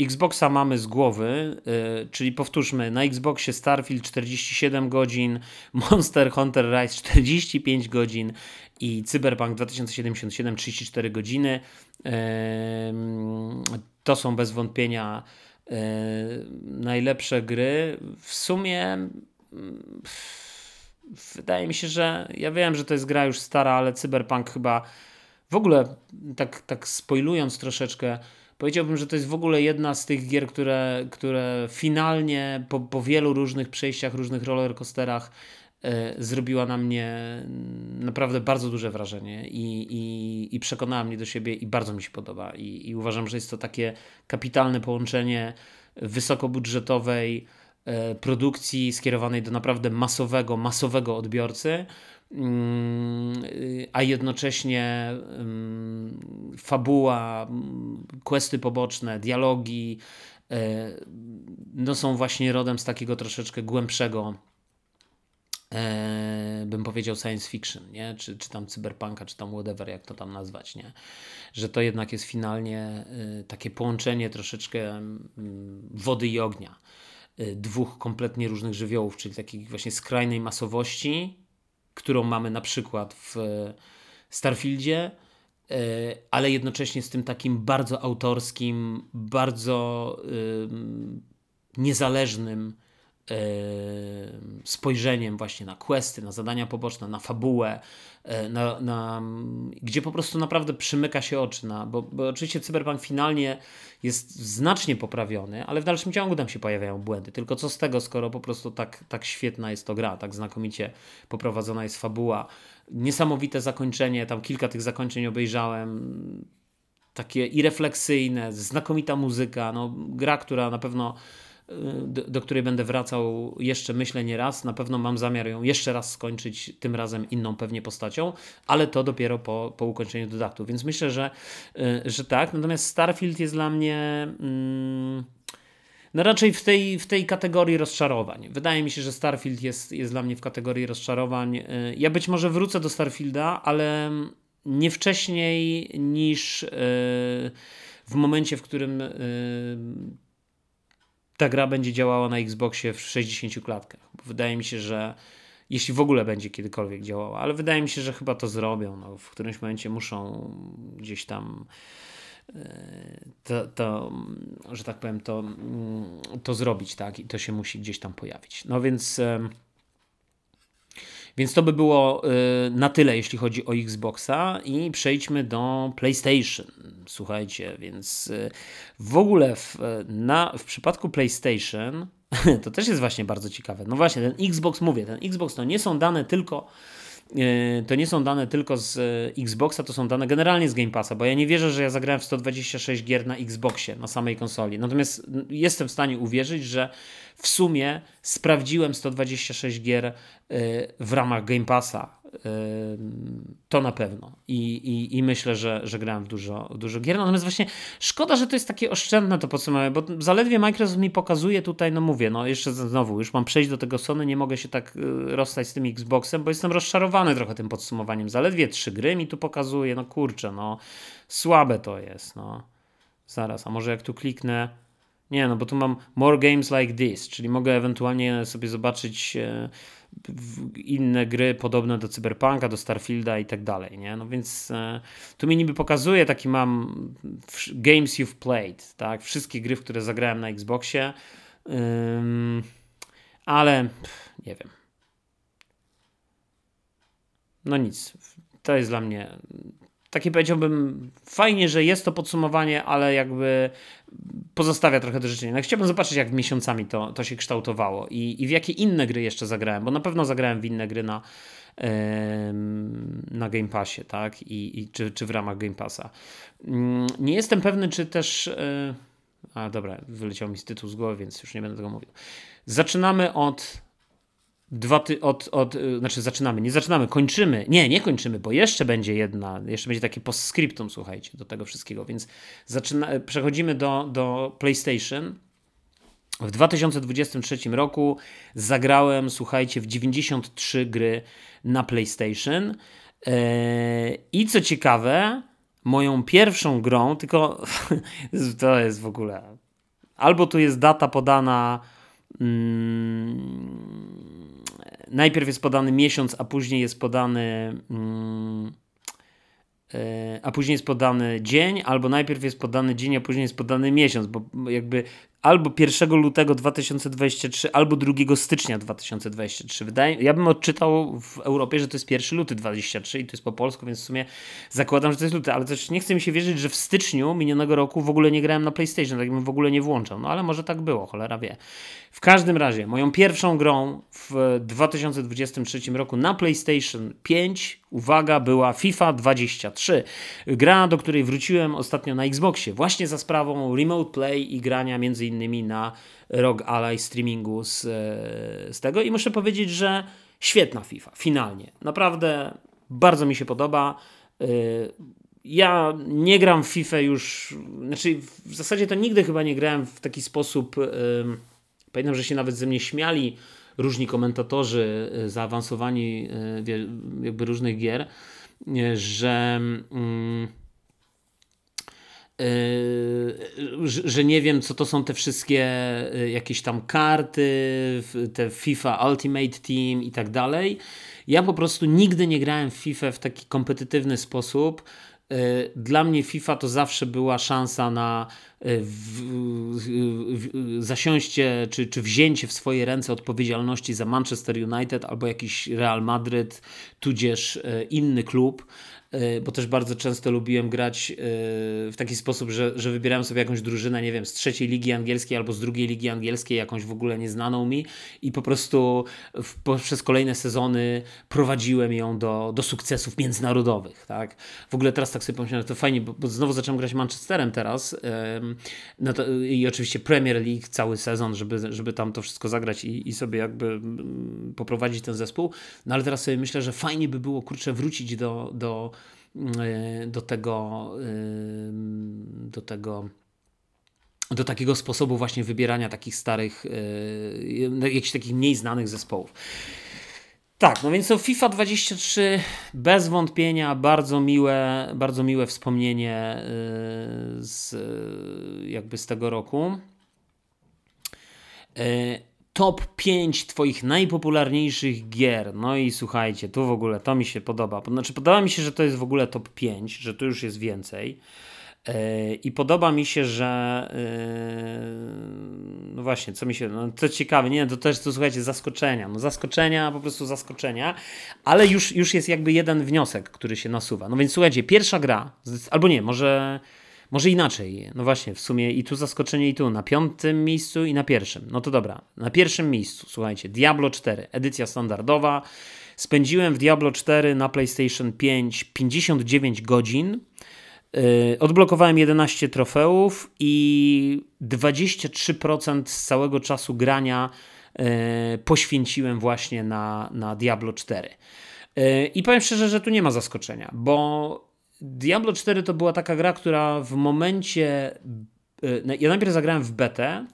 Xboxa mamy z głowy, yy, czyli powtórzmy, na Xboxie Starfield 47 godzin, [LAUGHS] Monster Hunter Rise 45 godzin i Cyberpunk 2077 34 godziny. To są bez wątpienia yy, najlepsze gry. W sumie wydaje mi się, że ja wiem, że to jest gra już stara, ale Cyberpunk chyba w ogóle tak, tak spoilując troszeczkę Powiedziałbym, że to jest w ogóle jedna z tych gier, które, które finalnie po, po wielu różnych przejściach, różnych rollercoasterach e, zrobiła na mnie naprawdę bardzo duże wrażenie i, i, i przekonała mnie do siebie i bardzo mi się podoba. I, I uważam, że jest to takie kapitalne połączenie wysokobudżetowej e, produkcji skierowanej do naprawdę masowego, masowego odbiorcy a jednocześnie mm, fabuła, mm, questy poboczne, dialogi e, no są właśnie rodem z takiego troszeczkę głębszego e, bym powiedział science fiction, nie? Czy, czy tam cyberpunka, czy tam whatever, jak to tam nazwać, nie? Że to jednak jest finalnie e, takie połączenie troszeczkę wody i ognia. Dwóch kompletnie różnych żywiołów, czyli takiej właśnie skrajnej masowości którą mamy na przykład w Starfieldzie, e, ale jednocześnie z tym takim bardzo autorskim, bardzo niezależnym spojrzeniem właśnie na questy, na zadania poboczne, na fabułę, e, na, na, gdzie po prostu naprawdę przymyka się oczy. Na, bo, bo oczywiście Cyberpunk finalnie jest znacznie poprawiony, ale w dalszym ciągu tam się pojawiają błędy. Tylko co z tego, skoro po prostu tak, tak świetna jest to gra, tak znakomicie poprowadzona jest fabuła, niesamowite zakończenie, tam kilka tych zakończeń obejrzałem, takie irefleksyjne, znakomita muzyka, no, gra, która na pewno do, do, której będę wracał jeszcze myślę nie raz. Na pewno mam zamiar ją jeszcze raz skończyć, tym razem inną pewnie postacią, ale to dopiero po, po ukończeniu dodatku. Więc myślę, że, y, że tak. Natomiast Starfield jest dla mnie. Mm, no raczej w tej, w tej kategorii rozczarowań. Wydaje mi się, że Starfield jest, jest dla mnie w kategorii rozczarowań. Y, ja być może wrócę do Starfielda, ale nie wcześniej niż y, w momencie, w którym ta gra będzie działała na Xboxie w 60 klatkach. Wydaje mi się, że jeśli w ogóle będzie kiedykolwiek działała, ale wydaje mi się, że chyba to zrobią. No, w którymś momencie muszą gdzieś tam e, to, to, że tak powiem, to, mm, to zrobić, tak? I to się musi gdzieś tam pojawić. No więc. Więc to by było y, na tyle, jeśli chodzi o Xboxa i przejdźmy do PlayStation. Słuchajcie, więc y, w ogóle w, na, w przypadku PlayStation [LAUGHS] to też jest właśnie bardzo ciekawe. No właśnie, ten Xbox, mówię, ten Xbox to nie są dane tylko y, to nie są dane tylko z Xboxa, to są dane generalnie z Game Passa, bo ja nie wierzę, że ja zagrałem w 126 gier na Xboxie, na samej konsoli. Natomiast jestem w stanie uwierzyć, że w sumie sprawdziłem 126 gier y, w ramach Game Passa. To na pewno. I, i, i myślę, że, że grałem w dużo, dużo gier. Natomiast właśnie szkoda, że to jest takie oszczędne to podsumowanie, bo zaledwie Microsoft mi pokazuje tutaj, no mówię, no jeszcze znowu, już mam przejść do tego Sony, nie mogę się tak y, rozstać z tym Xboxem, bo jestem rozczarowany trochę tym podsumowaniem. Zaledwie trzy gry mi tu pokazuje, no kurczę, no słabe to jest, no. Zaraz, a może jak tu kliknę nie, no bo tu mam more games like this, czyli mogę ewentualnie sobie zobaczyć e, inne gry podobne do Cyberpunka, do Starfielda i tak dalej, nie? No więc e, tu mi niby pokazuje taki mam games you've played, tak? Wszystkie gry, w które zagrałem na Xboxie, ale pff, nie wiem. No nic. To jest dla mnie takie powiedziałbym, fajnie, że jest to podsumowanie, ale jakby pozostawia trochę do życzenia. Chciałbym zobaczyć, jak miesiącami to, to się kształtowało i, i w jakie inne gry jeszcze zagrałem, bo na pewno zagrałem w inne gry na, na Game Passie, tak? I, i czy, czy w ramach Game Passa. Mm, nie jestem pewny, czy też. E, a dobra, wyleciał mi z tytułu z głowy, więc już nie będę tego mówił. Zaczynamy od dwa ty, od, od, y, znaczy zaczynamy, nie zaczynamy, kończymy. Nie, nie kończymy, bo jeszcze będzie jedna, jeszcze będzie takie postscriptum, słuchajcie, do tego wszystkiego, więc zaczyna, przechodzimy do, do PlayStation. W 2023 roku zagrałem, słuchajcie, w 93 gry na PlayStation. Yy, I co ciekawe, moją pierwszą grą, tylko [LAUGHS] to jest w ogóle. Albo tu jest data podana. Mm, najpierw jest podany miesiąc, a później jest podany. Mm, e, a później jest podany dzień, albo najpierw jest podany dzień, a później jest podany miesiąc, bo jakby albo 1 lutego 2023, albo 2 stycznia 2023. Wydaje, ja bym odczytał w Europie, że to jest 1 luty 2023 i to jest po polsku, więc w sumie zakładam, że to jest luty, ale też nie chcę mi się wierzyć, że w styczniu minionego roku w ogóle nie grałem na PlayStation, tak bym w ogóle nie włączał. No ale może tak było, cholera wie. W każdym razie, moją pierwszą grą w 2023 roku na PlayStation 5, uwaga, była FIFA 23. Gra, do której wróciłem ostatnio na Xboxie, właśnie za sprawą Remote Play i grania między innymi na ROG Ally streamingu z, e, z tego i muszę powiedzieć, że świetna FIFA, finalnie. Naprawdę bardzo mi się podoba. E, ja nie gram w FIFA już, znaczy w zasadzie to nigdy chyba nie grałem w taki sposób. Pamiętam, że się nawet ze mnie śmiali różni komentatorzy e, zaawansowani jakby różnych gier, że. Yy, że nie wiem, co to są te wszystkie yy, jakieś tam karty, te FIFA Ultimate Team i tak dalej. Ja po prostu nigdy nie grałem w FIFA w taki kompetytywny sposób. Dla mnie FIFA to zawsze była szansa na w, w, zasiąście czy, czy wzięcie w swoje ręce odpowiedzialności za Manchester United albo jakiś Real Madryt, tudzież inny klub. E, bo też bardzo często lubiłem grać e, w taki sposób, że, że wybierałem sobie jakąś drużynę, nie wiem, z trzeciej ligi angielskiej albo z drugiej ligi angielskiej, jakąś w ogóle nieznaną mi i po prostu w, przez kolejne sezony prowadziłem ją do, do sukcesów międzynarodowych, tak? W ogóle teraz tak sobie pomyślałem, to fajnie, bo, bo znowu zacząłem grać Manchesterem teraz no to, i oczywiście Premier League cały sezon, żeby, żeby tam to wszystko zagrać i, i sobie jakby mm, poprowadzić ten zespół, no ale teraz sobie myślę, że fajnie by było, kurczę, wrócić do, do do tego, e, do tego do takiego sposobu właśnie wybierania takich starych, e, jakichś takich mniej znanych zespołów. Tak, no więc to FIFA 23 bez wątpienia bardzo miłe, bardzo miłe wspomnienie z, jakby z tego roku top 5 Twoich najpopularniejszych gier. No i słuchajcie, tu w ogóle to mi się podoba. Znaczy, podoba mi się, że to jest w ogóle top 5, że tu już jest więcej. E, I podoba mi się, że e, no właśnie, co mi się, no to ciekawe, nie, to też to słuchajcie, zaskoczenia, no zaskoczenia, po prostu zaskoczenia, ale już, już jest jakby jeden wniosek, który się nasuwa. No więc słuchajcie, pierwsza gra, albo nie, może może inaczej. No właśnie, w sumie i tu zaskoczenie, i tu. Na piątym miejscu i na pierwszym. No to dobra. Na pierwszym miejscu, słuchajcie, Diablo 4, edycja standardowa. Spędziłem w Diablo 4 na PlayStation 5 59 godzin. Yy, odblokowałem 11 trofeów i 23% z całego czasu grania yy, poświęciłem właśnie na, na Diablo 4. Yy, I powiem szczerze, że tu nie ma zaskoczenia, bo Diablo 4 to była taka gra, która w momencie. E, ja najpierw zagrałem w betę,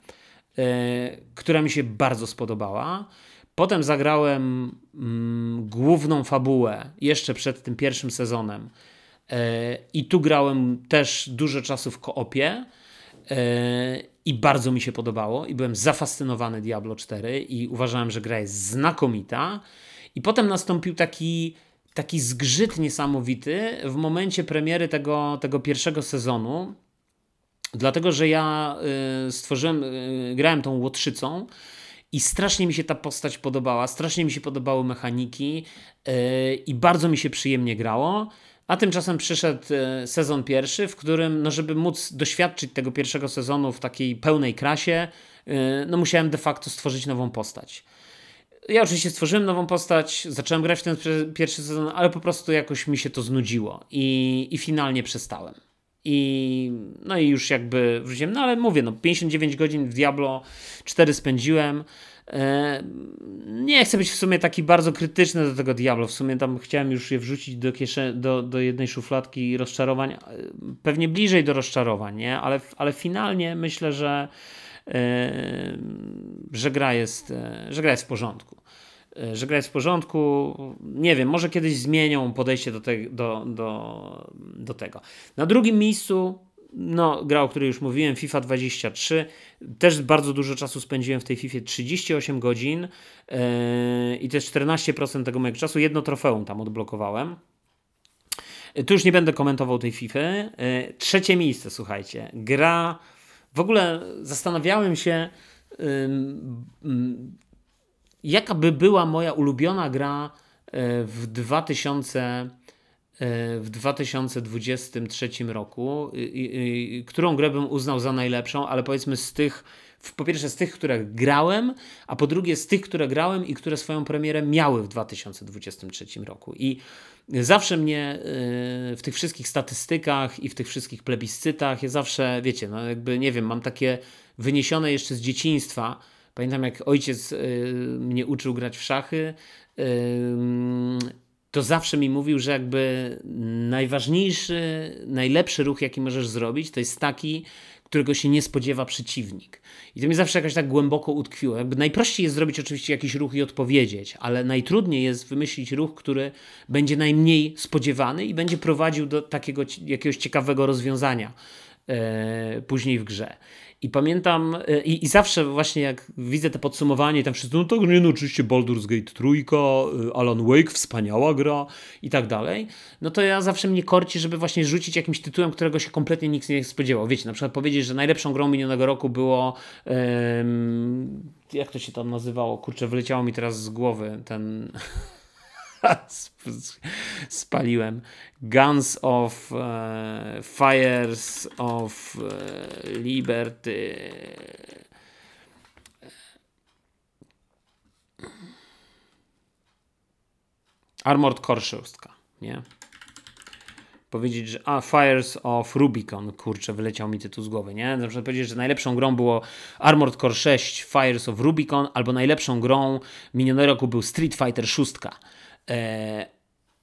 e, która mi się bardzo spodobała. Potem zagrałem mm, główną fabułę jeszcze przed tym pierwszym sezonem. E, I tu grałem też dużo czasu w koopie. I bardzo mi się podobało, i byłem zafascynowany Diablo 4, i uważałem, że gra jest znakomita. I potem nastąpił taki taki zgrzyt niesamowity w momencie premiery tego, tego pierwszego sezonu, dlatego że ja y, stworzyłem, y, grałem tą łotrzycą. I strasznie mi się ta postać podobała, strasznie mi się podobały mechaniki yy, i bardzo mi się przyjemnie grało. A tymczasem przyszedł sezon pierwszy, w którym, no żeby móc doświadczyć tego pierwszego sezonu w takiej pełnej krasie, no musiałem de facto stworzyć nową postać. Ja oczywiście stworzyłem nową postać, zacząłem grać w ten pierwszy sezon, ale po prostu jakoś mi się to znudziło i, i finalnie przestałem. I no i już jakby wróciłem, no ale mówię, no 59 godzin w Diablo 4 spędziłem. E, nie chcę być w sumie taki bardzo krytyczny do tego Diablo. W sumie tam chciałem już je wrzucić do, do, do jednej szufladki rozczarowań. E, pewnie bliżej do rozczarowań, nie? Ale, ale finalnie myślę, że że gra jest, że gra jest w porządku. Że gra jest w porządku. Nie wiem, może kiedyś zmienią podejście do, te, do, do, do tego. Na drugim miejscu no, gra, o której już mówiłem, FIFA 23. Też bardzo dużo czasu spędziłem w tej FIFA, 38 godzin yy, i też 14% tego mojego czasu. Jedno trofeum tam odblokowałem. Tu już nie będę komentował tej FIFA. Yy, trzecie miejsce, słuchajcie. Gra w ogóle zastanawiałem się, jaka by była moja ulubiona gra e, w 2000 e, w 2023 roku, którą grę bym uznał za najlepszą, ale powiedzmy z tych, po pierwsze z tych, które grałem, a po drugie z tych, które grałem i które swoją premierę miały w 2023 roku. I zawsze mnie y, w tych wszystkich statystykach i w tych wszystkich plebiscytach, ja zawsze, wiecie, no jakby, nie wiem, mam takie wyniesione jeszcze z dzieciństwa. Pamiętam, jak ojciec y, mnie uczył grać w szachy, y, to zawsze mi mówił, że jakby najważniejszy, najlepszy ruch, jaki możesz zrobić, to jest taki, którego się nie spodziewa przeciwnik. I to mi zawsze jakoś tak głęboko utkwiło. Jakby najprościej jest zrobić oczywiście jakiś ruch i odpowiedzieć, ale najtrudniej jest wymyślić ruch, który będzie najmniej spodziewany i będzie prowadził do takiego jakiegoś ciekawego rozwiązania e, później w grze. I pamiętam, e, i, i, zawsze właśnie jak widzę te podsumowanie, tam wszyscy, no to nie, no oczywiście Baldur's Gate trójka, e, Alan Wake, wspaniała gra i tak dalej, no to ja zawsze mnie korci, żeby właśnie rzucić jakimś tytułem, którego się kompletnie nikt nie spodziewał. Wiecie, na przykład powiedzieć, że najlepszą grą minionego roku było um, jak to się tam nazywało? Kurczę, wyleciało mi teraz z głowy ten [LAUGHS] spaliłem. Guns of uh, Fires of uh, Liberty. Armored Core 6, nie? Powiedzieć, że a, Fires of Rubicon, kurczę, wyleciał mi tytuł z głowy, nie? Na przykład powiedzieć, że najlepszą grą było Armored Core 6 Fires of Rubicon, albo najlepszą grą minionego roku był Street Fighter 6. E,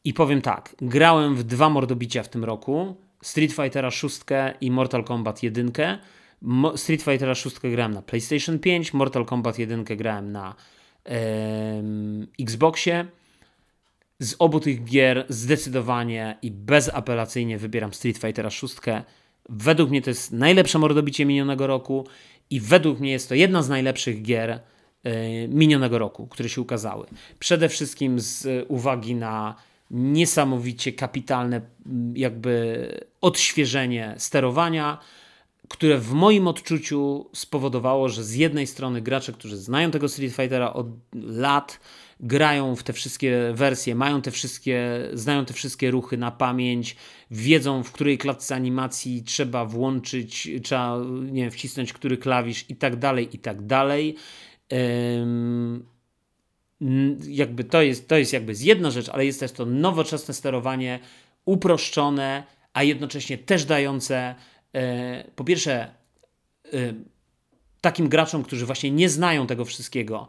I powiem tak, grałem w dwa mordobicia w tym roku, Street Fightera 6 i Mortal Kombat 1. Street Fightera 6 grałem na PlayStation 5, Mortal Kombat 1 grałem na Xboxie. Z obu tych gier zdecydowanie i bezapelacyjnie wybieram Street Fightera 6. Według mnie to jest najlepsze mordobicie minionego roku i według mnie jest to jedna z najlepszych gier minionego roku, które się ukazały. Przede wszystkim z uwagi na niesamowicie kapitalne jakby odświeżenie sterowania, które w moim odczuciu spowodowało, że z jednej strony gracze, którzy znają tego Street Fightera od lat, grają w te wszystkie wersje, mają te wszystkie, znają te wszystkie ruchy na pamięć, wiedzą w której klatce animacji trzeba włączyć, trzeba nie wiem, wcisnąć który klawisz i tak dalej, i tak dalej jakby to jest, to jest jakby jedna rzecz, ale jest też to nowoczesne sterowanie, uproszczone, a jednocześnie też dające e, po pierwsze e, takim graczom, którzy właśnie nie znają tego wszystkiego,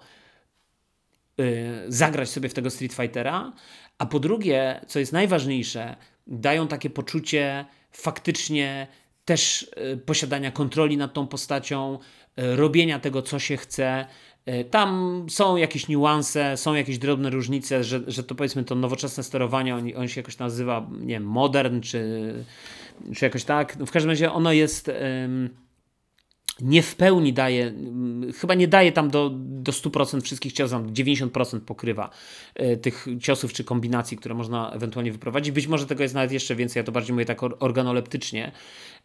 e, zagrać sobie w tego Street Fightera, a po drugie, co jest najważniejsze, dają takie poczucie faktycznie też posiadania kontroli nad tą postacią, robienia tego, co się chce, tam są jakieś niuanse, są jakieś drobne różnice, że, że to powiedzmy to nowoczesne sterowanie, on, on się jakoś nazywa, nie wiem, modern, czy, czy jakoś tak. W każdym razie ono jest nie w pełni daje, chyba nie daje tam do, do 100% wszystkich ciosów, 90% pokrywa e, tych ciosów czy kombinacji, które można ewentualnie wyprowadzić. Być może tego jest nawet jeszcze więcej, ja to bardziej mówię tak organoleptycznie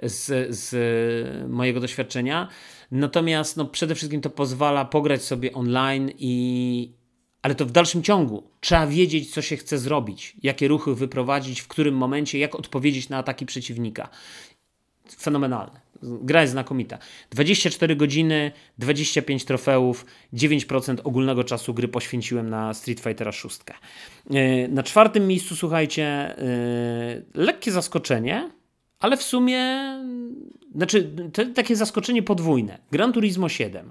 z, z mojego doświadczenia. Natomiast no, przede wszystkim to pozwala pograć sobie online i, ale to w dalszym ciągu trzeba wiedzieć, co się chce zrobić, jakie ruchy wyprowadzić, w którym momencie, jak odpowiedzieć na ataki przeciwnika. Fenomenalne. Gra jest znakomita. 24 godziny, 25 trofeów, 9% ogólnego czasu gry poświęciłem na Street Fightera 6. E, na czwartym miejscu, słuchajcie, e, lekkie zaskoczenie, ale w sumie, znaczy takie zaskoczenie podwójne. Gran Turismo 7.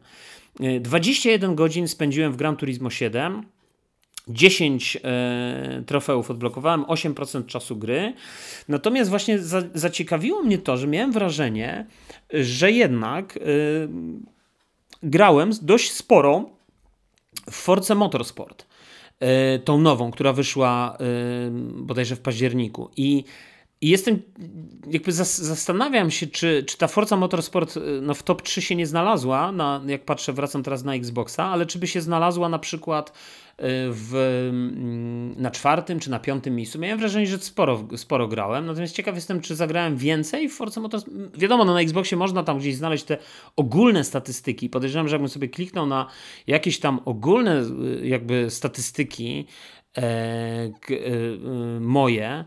21 e, godzin spędziłem w Gran Turismo 7. 10 e, trofeów odblokowałem, 8% czasu gry. Natomiast właśnie za, zaciekawiło mnie to, że miałem wrażenie, że jednak e, grałem dość sporo w Force Motorsport. E, tą nową, która wyszła e, bodajże w październiku. I jestem, jakby zastanawiam się, czy, czy ta Forza Motorsport y, no, w top 3 się nie znalazła, na, jak patrzę, wracam teraz na Xboxa, ale czy by się znalazła na przykład y, w, mm, na czwartym czy na piątym miejscu. Miałem wrażenie, że sporo, sporo grałem, natomiast ciekaw jestem, czy zagrałem więcej w Forza Motorsport. Wiadomo, no, na Xboxie można tam gdzieś znaleźć te ogólne statystyki. Podejrzewam, że jakbym sobie kliknął na jakieś tam ogólne y, jakby statystyki e, k, e, moje,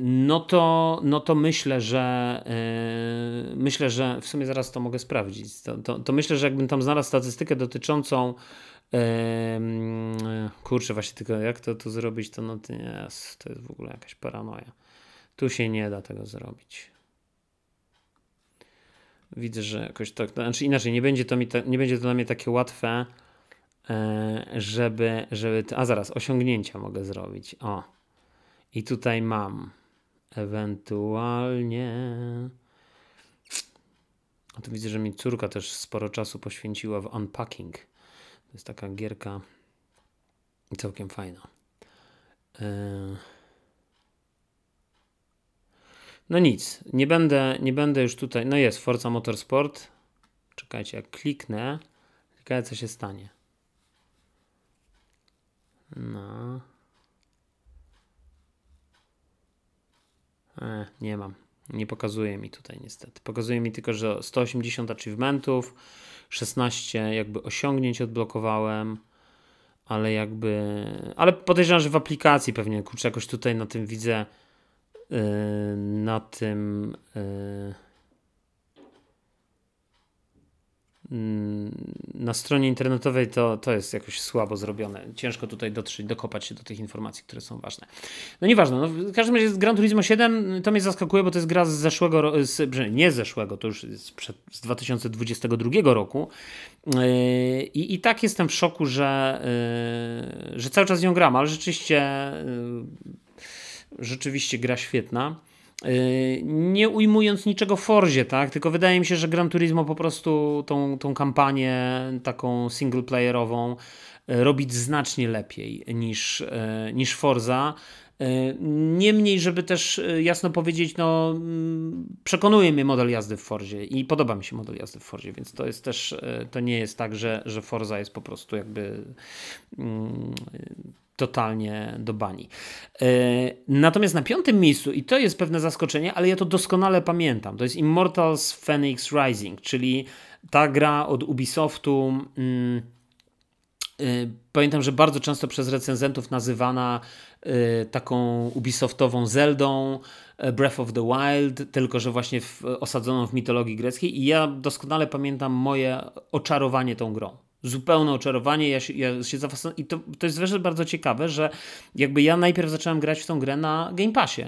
no to, no to myślę, że e, myślę, że w sumie zaraz to mogę sprawdzić. To, to, to myślę, że jakbym tam znalazł statystykę dotyczącą kurczę, właśnie tylko jak to tu zrobić, to no to jest, to jest w ogóle jakaś paranoja. Tu się nie da tego zrobić. Widzę, że jakoś tak, znaczy inaczej, nie będzie to, mi ta, nie będzie to dla mnie takie łatwe, e, żeby, żeby, a zaraz, osiągnięcia mogę zrobić. O, i tutaj mam ewentualnie. A tu widzę, że mi córka też sporo czasu poświęciła w unpacking. To jest taka gierka całkiem fajna. E, No nic, nie będę, nie będę już tutaj. No jest Forza Motorsport. Czekajcie, jak kliknę, ciekawe co się stanie. No. E, nie mam. Nie pokazuje mi tutaj niestety. Pokazuje mi tylko, że 180 achievementów, 16 jakby osiągnięć odblokowałem, ale jakby. Ale podejrzewam, że w aplikacji pewnie kurczę jakoś tutaj na tym widzę. Yy, na tym. Yy, na stronie internetowej to, to jest jakoś słabo zrobione. Ciężko tutaj dotrzeć, dokopać się do tych informacji, które są ważne. No nieważne. No, w każdym razie Gran Turismo 7 to mnie zaskakuje, bo to jest gra z zeszłego, z, nie z zeszłego, to już jest przed, z 2022 roku. Yy, I, I tak jestem w szoku, że, yy, że cały czas nią gram, ale rzeczywiście, yy, rzeczywiście gra świetna. Y, nie ujmując niczego Forzie, tak? Tylko wydaje mi się, że Gran Turismo po prostu tą, tą kampanię taką singleplayerową y, robić znacznie lepiej niż, y, niż Forza. Niemniej, żeby też jasno powiedzieć, no, mm, przekonuje mnie model jazdy w Forzie i podoba mi się model jazdy w Forzie, więc to jest też, to nie jest tak, że, że Forza jest po prostu jakby mm, totalnie do bani. E, natomiast na piątym miejscu, i to jest pewne zaskoczenie, ale ja to doskonale pamiętam, to jest Immortals Phoenix Rising, czyli ta gra od Ubisoftu. Mm, e, pamiętam, że bardzo często przez recenzentów nazywana e, taką Ubisoftową Zeldą, Breath of the Wild, tylko że właśnie w, osadzoną w mitologii greckiej. I ja doskonale pamiętam moje oczarowanie tą grą zupełne oczarowanie. Ja się, ja się zafascynowałem. I to, to jest wreszcie bardzo ciekawe, że jakby ja najpierw zacząłem grać w tą grę na Game Passie.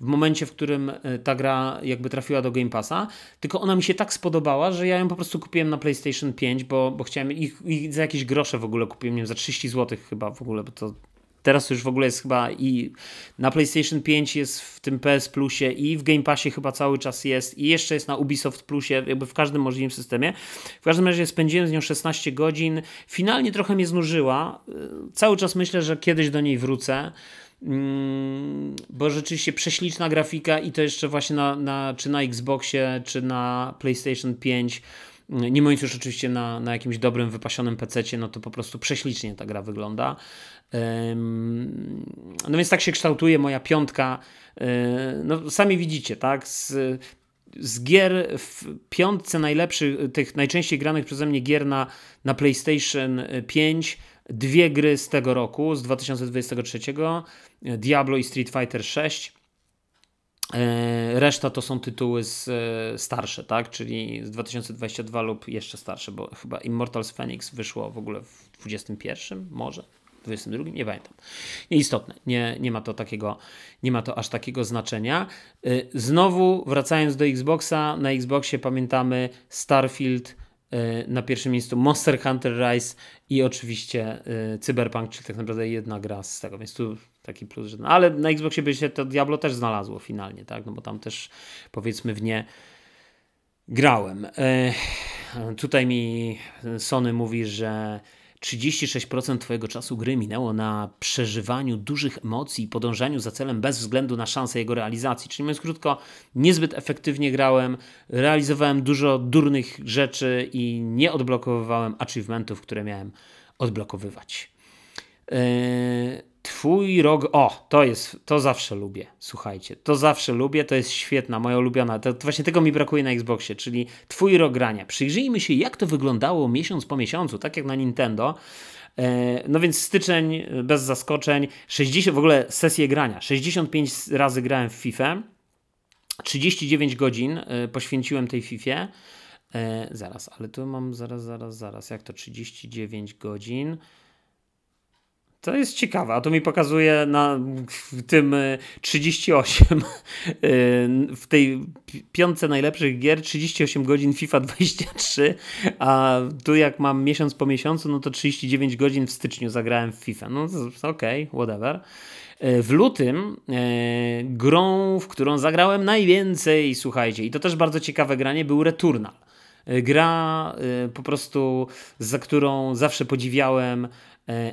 W momencie, w którym e, ta gra jakby trafiła do Game Passa, tylko ona mi się tak spodobała, że ja ją po prostu kupiłem na PlayStation 5, bo, bo chciałem ich, ich za jakieś grosze w ogóle kupiłem, nie wiem, za 30 zł chyba w ogóle, bo to Teraz już w ogóle jest chyba i na PlayStation 5 jest w tym PS Plusie i w Game Passie chyba cały czas jest i jeszcze jest na Ubisoft Plusie, jakby w każdym możliwym systemie. W każdym razie spędziłem z nią 16 godzin. Finalnie trochę mnie znużyła. Cały czas myślę, że kiedyś do niej wrócę. Mm, bo rzeczywiście prześliczna grafika i to jeszcze właśnie na, na, czy na Xboxie, czy na PlayStation 5 nie mówiąc już oczywiście na, na jakimś dobrym, wypasionym PC, no to po prostu prześlicznie ta gra wygląda. No więc tak się kształtuje moja piątka. No, sami widzicie, tak? Z, z gier w piątce najlepszych, tych najczęściej granych przeze mnie gier na, na PlayStation 5, dwie gry z tego roku, z 2023, Diablo i Street Fighter 6. E, reszta to są tytuły z, e, starsze, tak? Czyli z 2022 lub jeszcze starsze, bo chyba Immortals Phoenix wyszło w ogóle w 21 może. 22, nie pamiętam. Nieistotne, nie, nie ma to takiego, nie ma to aż takiego znaczenia. Y, znowu wracając do Xboxa, na Xboxie pamiętamy Starfield, na pierwszym miejscu Monster Hunter Rise i oczywiście Cyberpunk, czyli tak naprawdę jedna gra z tego, więc tu taki plus, że, no, ale na Xboxie by się to Diablo też znalazło finalnie, tak, no bo tam też powiedzmy w nie grałem. Tutaj mi Sony mówi, że 36% Twojego czasu gry minęło na przeżywaniu dużych emocji i podążaniu za celem bez względu na szansę jego realizacji. Czyli mówiąc krótko, niezbyt efektywnie grałem, realizowałem dużo durnych rzeczy i nie odblokowywałem achievementów, które miałem odblokowywać. Yy, Twój rok. O, to jest. To zawsze lubię. Słuchajcie, to zawsze lubię. To jest świetna, moja ulubiona. To, to właśnie tego mi brakuje na Xboxie, czyli Twój rok grania. Przyjrzyjmy się, jak to wyglądało miesiąc po miesiącu, tak jak na Nintendo. E, no więc styczeń e, bez zaskoczeń, 60 w ogóle sesje grania. 65 razy grałem w FIFA. 39 godzin e, poświęciłem tej FIFA. Zaraz, ale tu mam zaraz, zaraz, zaraz. Jak to 39 godzin? To jest ciekawe, a to mi pokazuje na tym 38 e, e, w tej piątce najlepszych gier 38 godzin FIFA 23, a tu jak mam miesiąc po miesiącu, no to 39 godzin w styczniu zagrałem w FIFA. No okej, okay, whatever. E, w lutym grą, w którą zagrałem najwięcej, słuchajcie, i to też bardzo ciekawe granie, był Returnal. Gra po prostu, za którą zawsze podziwiałem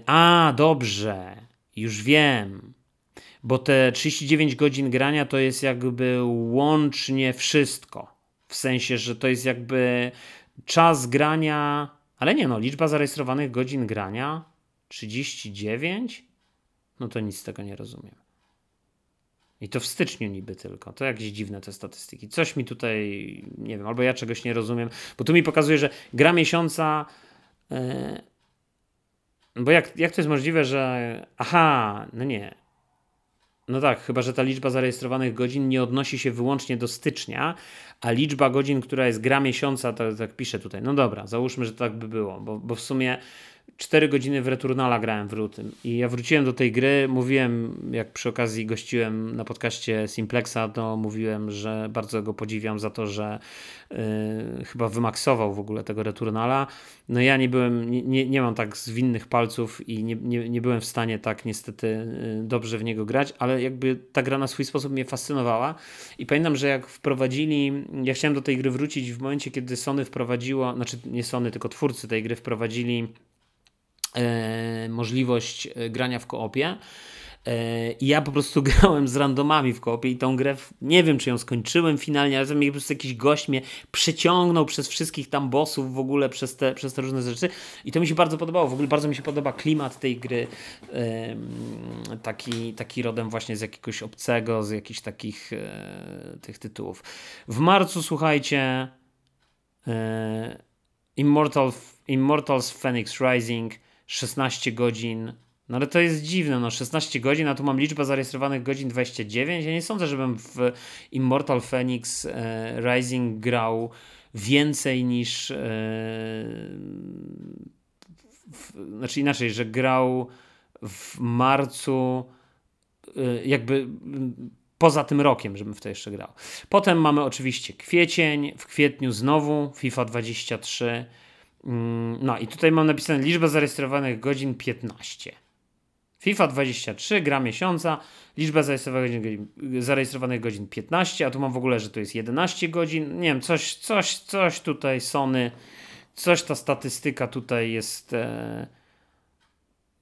a, dobrze, już wiem. bo te 39 godzin grania to jest jakby łącznie wszystko. W sensie, że to jest jakby czas grania, ale nie no, liczba zarejestrowanych godzin grania 39? No to nic z tego nie rozumiem. I to w styczniu niby tylko. To jakieś dziwne te statystyki. Coś mi tutaj, nie wiem, albo ja czegoś nie rozumiem, bo tu mi pokazuje, że gra miesiąca. Yy, bo jak, jak to jest możliwe, że. Aha, no nie. No tak, chyba że ta liczba zarejestrowanych godzin nie odnosi się wyłącznie do stycznia, a liczba godzin, która jest gra miesiąca, to tak piszę tutaj. No dobra, załóżmy, że tak by było, bo, bo w sumie 4 godziny w Returnala grałem w lutym i ja wróciłem do tej gry, mówiłem, jak przy okazji gościłem na podcaście Simplexa, to mówiłem, że bardzo go podziwiam za to, że yy, chyba wymaksował w ogóle tego Returnala. No ja nie byłem, nie, nie mam tak zwinnych palców i nie, nie, nie byłem w stanie tak niestety yy, dobrze w niego grać, ale jakby ta gra na swój sposób mnie fascynowała i pamiętam, że jak wprowadzili, ja chciałem do tej gry wrócić w momencie, kiedy Sony wprowadziło, znaczy nie Sony, tylko twórcy tej gry wprowadzili możliwość e, grania w koopie. E, I ja po prostu [LAUGHS] grałem z randomami w koopie i tą grę, nie wiem czy ją skończyłem finalnie, ale mnie po prostu jakiś gość mnie przeciągnął przez wszystkich tam bossów w ogóle, przez te, przez te różne rzeczy i to mi się bardzo podobało. W ogóle bardzo mi się podoba klimat tej gry, taki, taki rodem właśnie z jakiegoś obcego, z jakichś takich tych tytułów. W marcu, słuchajcie, Immortal, Immortals Phoenix Rising 16 godzin. No ale to jest dziwne, no 16 godzin, a tu mam liczbę zarejestrowanych godzin 29. Ja nie sądzę, żebym w Immortal Phoenix e, Rising grał więcej niż. E, w, znaczy inaczej, że grał w marcu e, jakby poza tym rokiem, żebym w to jeszcze grał. Potem mamy oczywiście kwiecień, w kwietniu znowu FIFA 23. Mm, no i tutaj mam napisane liczba zarejestrowanych godzin 15. FIFA 23, gra miesiąca, liczba zarejestrowanych godzin, zarejestrowanych godzin 15, a tu mam w ogóle, że to jest 11 godzin. Nie wiem, coś, coś, coś tutaj Sony, coś ta statystyka tutaj jest. E,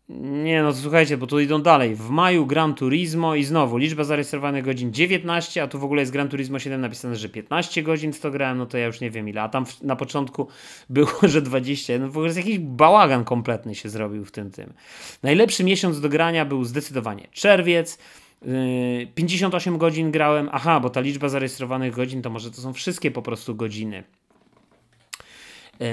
nie no, słuchajcie, bo tu idą dalej. W maju Gran Turismo i znowu liczba zarejestrowanych godzin 19, a tu w ogóle jest Gran Turismo 7 napisane, że 15 godzin to grałem, no to ja już nie wiem ile. A tam na początku [LAUGHS] było, że 20. No w ogóle jest jakiś bałagan kompletny się zrobił w tym tym. Najlepszy miesiąc do grania był zdecydowanie czerwiec. 58 yy, godzin grałem. Aha, bo ta liczba zarejestrowanych godzin to może to są wszystkie po prostu godziny. Yy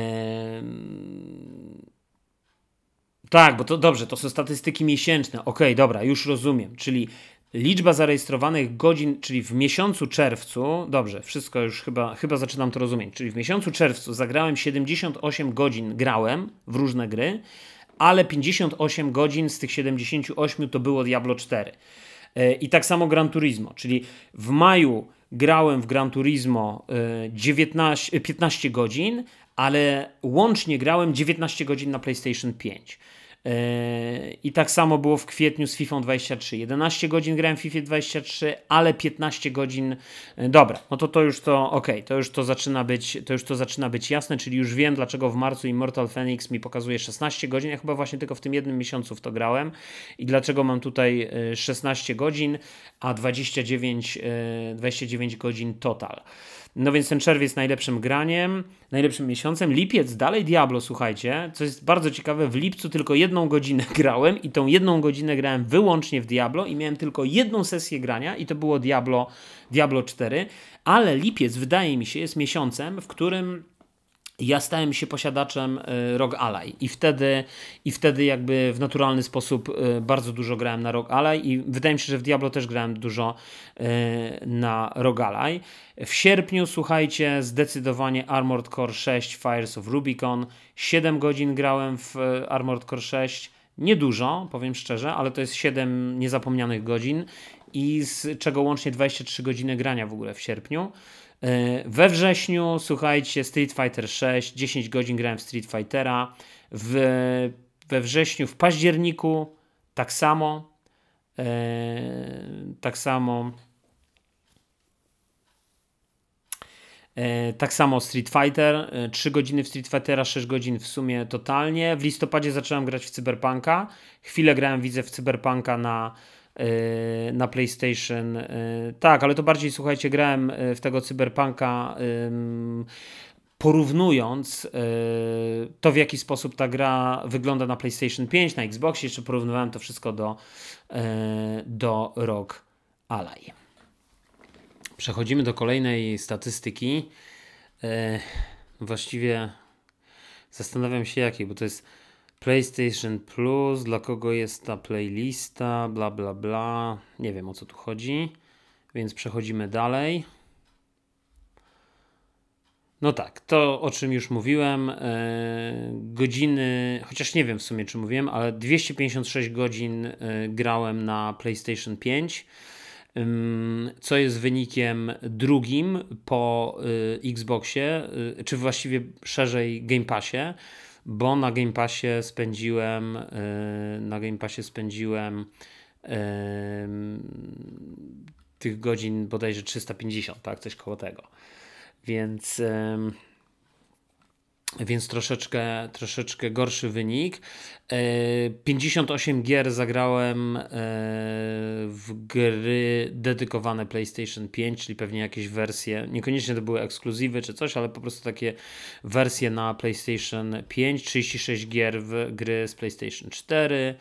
tak, bo to dobrze, to są statystyki miesięczne. Okej, okay, dobra, już rozumiem. Czyli liczba zarejestrowanych godzin, czyli w miesiącu czerwcu, dobrze, wszystko już chyba, chyba zaczynam to rozumieć. Czyli w miesiącu czerwcu zagrałem 78 godzin, grałem w różne gry, ale 58 godzin z tych 78 to było Diablo 4. E, I tak samo Gran Turismo, czyli w maju grałem w Gran Turismo 19, e, 15 godzin, ale łącznie grałem 19 godzin na PlayStation 5. I tak samo było w kwietniu z FIFA 23. 11 godzin grałem w FIFA 23, ale 15 godzin. E, dobra, no to to już to ok, to już to zaczyna być, to już to zaczyna być jasne, czyli już wiem, dlaczego w marcu Immortal Phoenix mi pokazuje 16 godzin. Ja chyba właśnie tylko w tym jednym miesiącu w to grałem i dlaczego mam tutaj 16 e, godzin, a 29, 29 e, godzin total. No więc ten czerwiec najlepszym graniem, najlepszym miesiącem. Lipiec dalej Diablo, słuchajcie. Co jest bardzo ciekawe, w lipcu tylko jedną godzinę [LAUGHS] grałem i tą jedną godzinę grałem wyłącznie w Diablo i miałem tylko jedną sesję grania i to było Diablo, Diablo 4. Ale lipiec wydaje mi się jest miesiącem, w którym ja stałem się posiadaczem e, Rogue Ally i wtedy, i wtedy jakby w naturalny sposób e, bardzo dużo grałem na Rogue Ally i wydaje mi się, że w Diablo też grałem dużo e, na Rogue Ally. W sierpniu, słuchajcie, zdecydowanie Armored Core 6 Fires of Rubicon. 7 godzin grałem w Armored Core 6. Niedużo, powiem szczerze, ale to jest 7 niezapomnianych godzin i z czego łącznie 23 godziny grania w ogóle w sierpniu. E, we wrześniu, słuchajcie, Street Fighter 6, 10 godzin grałem w Street Fightera. W, we wrześniu, w październiku tak samo. E, tak samo. E, tak samo Street Fighter, 3 godziny w Street Fightera, 6 godzin w sumie totalnie. W listopadzie zacząłem grać w Cyberpunka. Chwilę grałem, widzę, w Cyberpunka na na PlayStation. Tak, ale to bardziej, słuchajcie, grałem w tego Cyberpunka porównując to, w jaki sposób ta gra wygląda na PlayStation 5, na Xboxie, jeszcze porównywałem to wszystko do, do Rock Ally. Przechodzimy do kolejnej statystyki. Właściwie zastanawiam się jakiej, bo to jest PlayStation Plus, dla kogo jest ta playlista, bla bla bla. Nie wiem o co tu chodzi, więc przechodzimy dalej. No tak, to o czym już mówiłem, e, godziny, chociaż nie wiem w sumie czy mówiłem, ale 256 godzin e, grałem na PlayStation 5, co jest wynikiem drugim po e, Xboxie, czy właściwie szerzej Game Passie, bo na Game Passie spędziłem na Game Passie spędziłem tych godzin bodajże 350, tak, coś koło tego. Więc, więc troszeczkę, troszeczkę gorszy wynik. 58 e, gier zagrałem e, w gry dedykowane PlayStation 5, czyli pewnie jakieś wersje, niekoniecznie to były ekskluzywy czy coś, ale po prostu takie wersje na PlayStation 5, 36 gier w gry z PlayStation 4.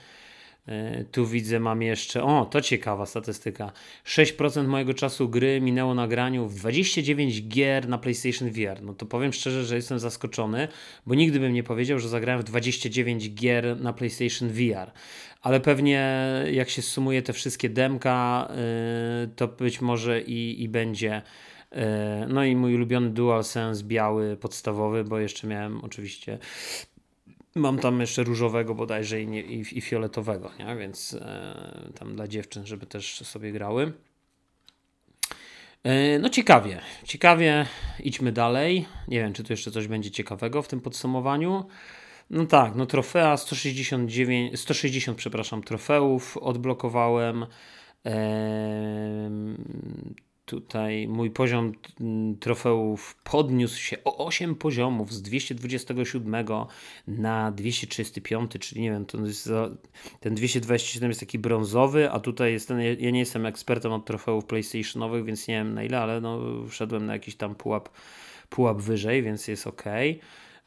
E, tu widzę, mam jeszcze. O, to ciekawa statystyka. 6% mojego czasu gry minęło na graniu w 29 gier na PlayStation VR. No to powiem szczerze, że jestem zaskoczony, bo nigdy bym nie powiedział, że zagrałem w 29 gier na PlayStation VR. Ale pewnie jak się sumuje te wszystkie demka, yy, to być może i, i będzie. Yy, no i mój ulubiony DualSense biały, podstawowy, bo jeszcze miałem oczywiście Mam tam jeszcze różowego bodajże i, i, i fioletowego, nie? więc e, tam dla dziewczyn, żeby też sobie grały. E, no ciekawie, ciekawie, idźmy dalej. Nie wiem, czy tu jeszcze coś będzie ciekawego w tym podsumowaniu. No tak, no trofea 169, 160, przepraszam, trofeów odblokowałem. E, Tutaj mój poziom mm, trofeów podniósł się o 8 poziomów z 227 na 235, czyli nie wiem, jest ten 227 jest taki brązowy, a tutaj jest ten, ja nie jestem ekspertem od trofeów PlayStationowych, więc nie wiem na ile, ale no, wszedłem na jakiś tam pułap, pułap wyżej, więc jest ok.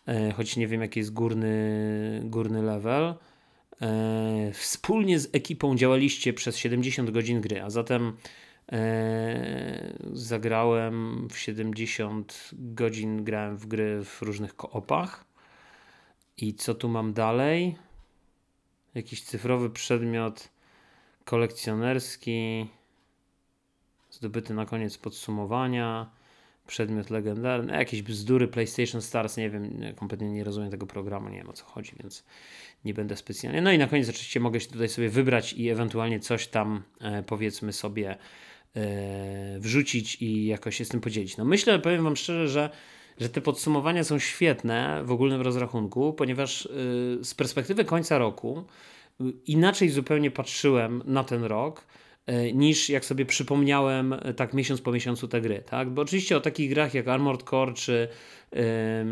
E, choć nie wiem jaki jest górny, górny level. E, wspólnie z ekipą działaliście przez 70 godzin gry, a zatem zagrałem w 70 godzin, grałem w gry w różnych koopach. I co tu mam dalej? Jakiś cyfrowy przedmiot kolekcjonerski, zdobyty na koniec podsumowania, przedmiot legendarny, jakieś bzdury PlayStation Stars, nie wiem, kompletnie nie rozumiem tego programu, nie wiem o co chodzi, więc nie będę specjalnie. No i na koniec oczywiście mogę się tutaj sobie wybrać i ewentualnie coś tam e, powiedzmy sobie E, wrzucić i jakoś się z tym podzielić. No myślę, powiem Wam szczerze, że, że te podsumowania są świetne w ogólnym rozrachunku, ponieważ e, z perspektywy końca roku e, inaczej zupełnie patrzyłem na ten rok niż jak sobie przypomniałem tak miesiąc po miesiącu te gry, tak? Bo oczywiście o takich grach jak Armored Core czy E,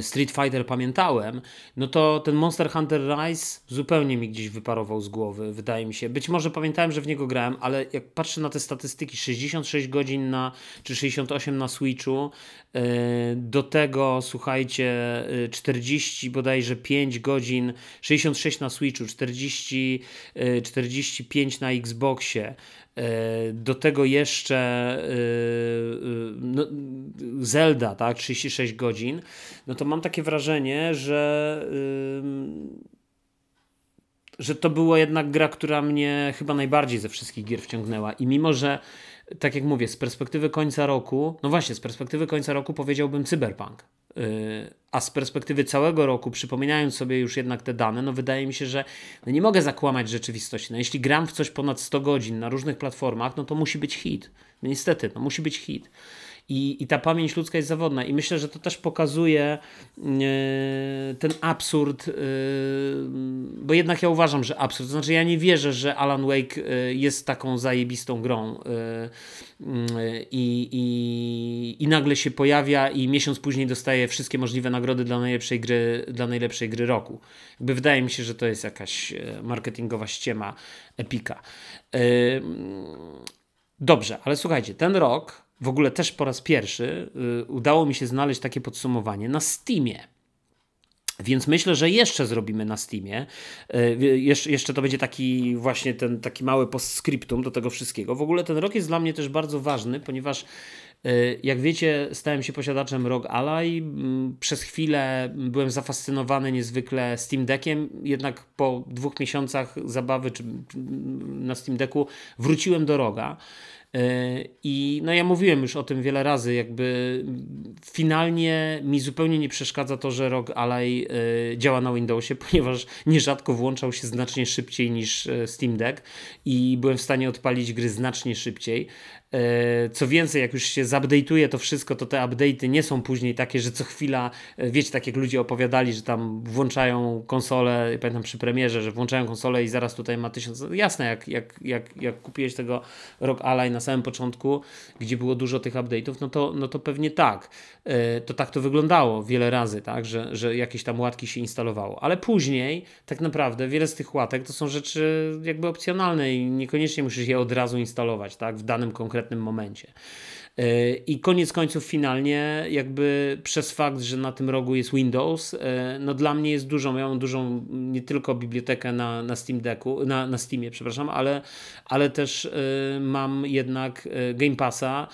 Street Fighter pamiętałem, no to ten Monster Hunter Rise zupełnie mi gdzieś wyparował z głowy, wydaje mi się. Być może pamiętałem, że w niego grałem, ale jak patrzę na te statystyki, 66 godzin na, czy 68 na Switchu, e, do tego słuchajcie, 40 e, bodajże 5 godzin, 66 na Switchu, 40, 45 na Xboxie, E, do tego jeszcze e, e, no, Zelda, tak, 36 godzin, no to mam takie wrażenie, że że to była jednak gra, która mnie chyba najbardziej ze wszystkich gier wciągnęła. I mimo, że tak jak mówię, z perspektywy końca roku, no właśnie, z perspektywy końca roku powiedziałbym Cyberpunk. A z perspektywy całego roku, przypominając sobie już jednak te dane, no wydaje mi się, że no nie mogę zakłamać rzeczywistości. No jeśli gram w coś ponad 100 godzin na różnych platformach, no to musi być hit. No niestety, no musi być hit. I, I ta pamięć ludzka jest zawodna. I myślę, że to też pokazuje ten absurd, bo jednak ja uważam, że absurd. Znaczy, ja nie wierzę, że Alan Wake jest taką zajebistą grą. I, i, i nagle się pojawia i miesiąc później dostaje wszystkie możliwe nagrody dla najlepszej gry, dla najlepszej gry roku. Jakby wydaje mi się, że to jest jakaś e, marketingowa ściema Epika. E, dobrze, ale słuchajcie, ten rok w ogóle też po raz pierwszy e, udało mi się znaleźć takie podsumowanie na Steamie. Więc myślę, że jeszcze zrobimy na Steamie. Jesz jeszcze to będzie taki właśnie ten taki mały postscriptum do tego wszystkiego. W ogóle ten rok jest dla mnie też bardzo ważny, ponieważ Y, jak wiecie, stałem się posiadaczem ROG Ally. Mm, przez chwilę byłem zafascynowany niezwykle Steam Deckiem, jednak po dwóch miesiącach zabawy na Steam Decku wróciłem do Roga. I no ja mówiłem już o tym wiele razy, jakby finalnie mi zupełnie nie przeszkadza to, że ROG Ally e, działa na Windowsie, [LAUGHS] ponieważ nierzadko włączał się znacznie szybciej niż e, Steam Deck i byłem w stanie odpalić gry znacznie szybciej. E, co więcej, jak już się zupdate'uje to wszystko, to te update'y nie są później takie, że co chwila, wiecie, tak jak ludzie opowiadali, że tam włączają konsolę, pamiętam przy premierze, że włączają konsolę i zaraz tutaj ma tysiąc. Jasne, jak, jak, jak, jak kupiłeś tego ROG Ally na samym początku, gdzie było dużo tych update'ów, no to, no to pewnie tak. E, to tak to wyglądało wiele razy, tak, że, że jakieś tam łatki się instalowało. Ale później tak naprawdę wiele z tych łatek to są rzeczy jakby opcjonalne i niekoniecznie musisz je od razu instalować, tak, w danym konkretnym momencie. E, I koniec końców finalnie jakby przez fakt, że na tym rogu jest Windows, e, no dla mnie jest dużą, ja mam dużą nie tylko bibliotekę na, na Steam Decku, na, na Steamie, przepraszam, ale, ale też e, mam jednak Game Passa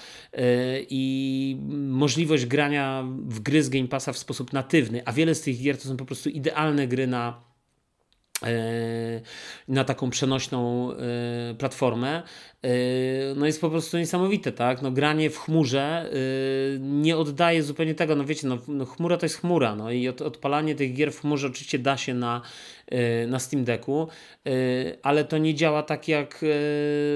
i możliwość grania w gry z Game Passa w sposób natywny, a wiele z tych gier to są po prostu idealne gry na na taką przenośną platformę, no jest po prostu niesamowite, tak? No granie w chmurze yy, nie oddaje zupełnie tego, no wiecie, no, no chmura to jest chmura, no i od, odpalanie tych gier w chmurze oczywiście da się na, yy, na Steam Decku, ale to nie działa tak jak,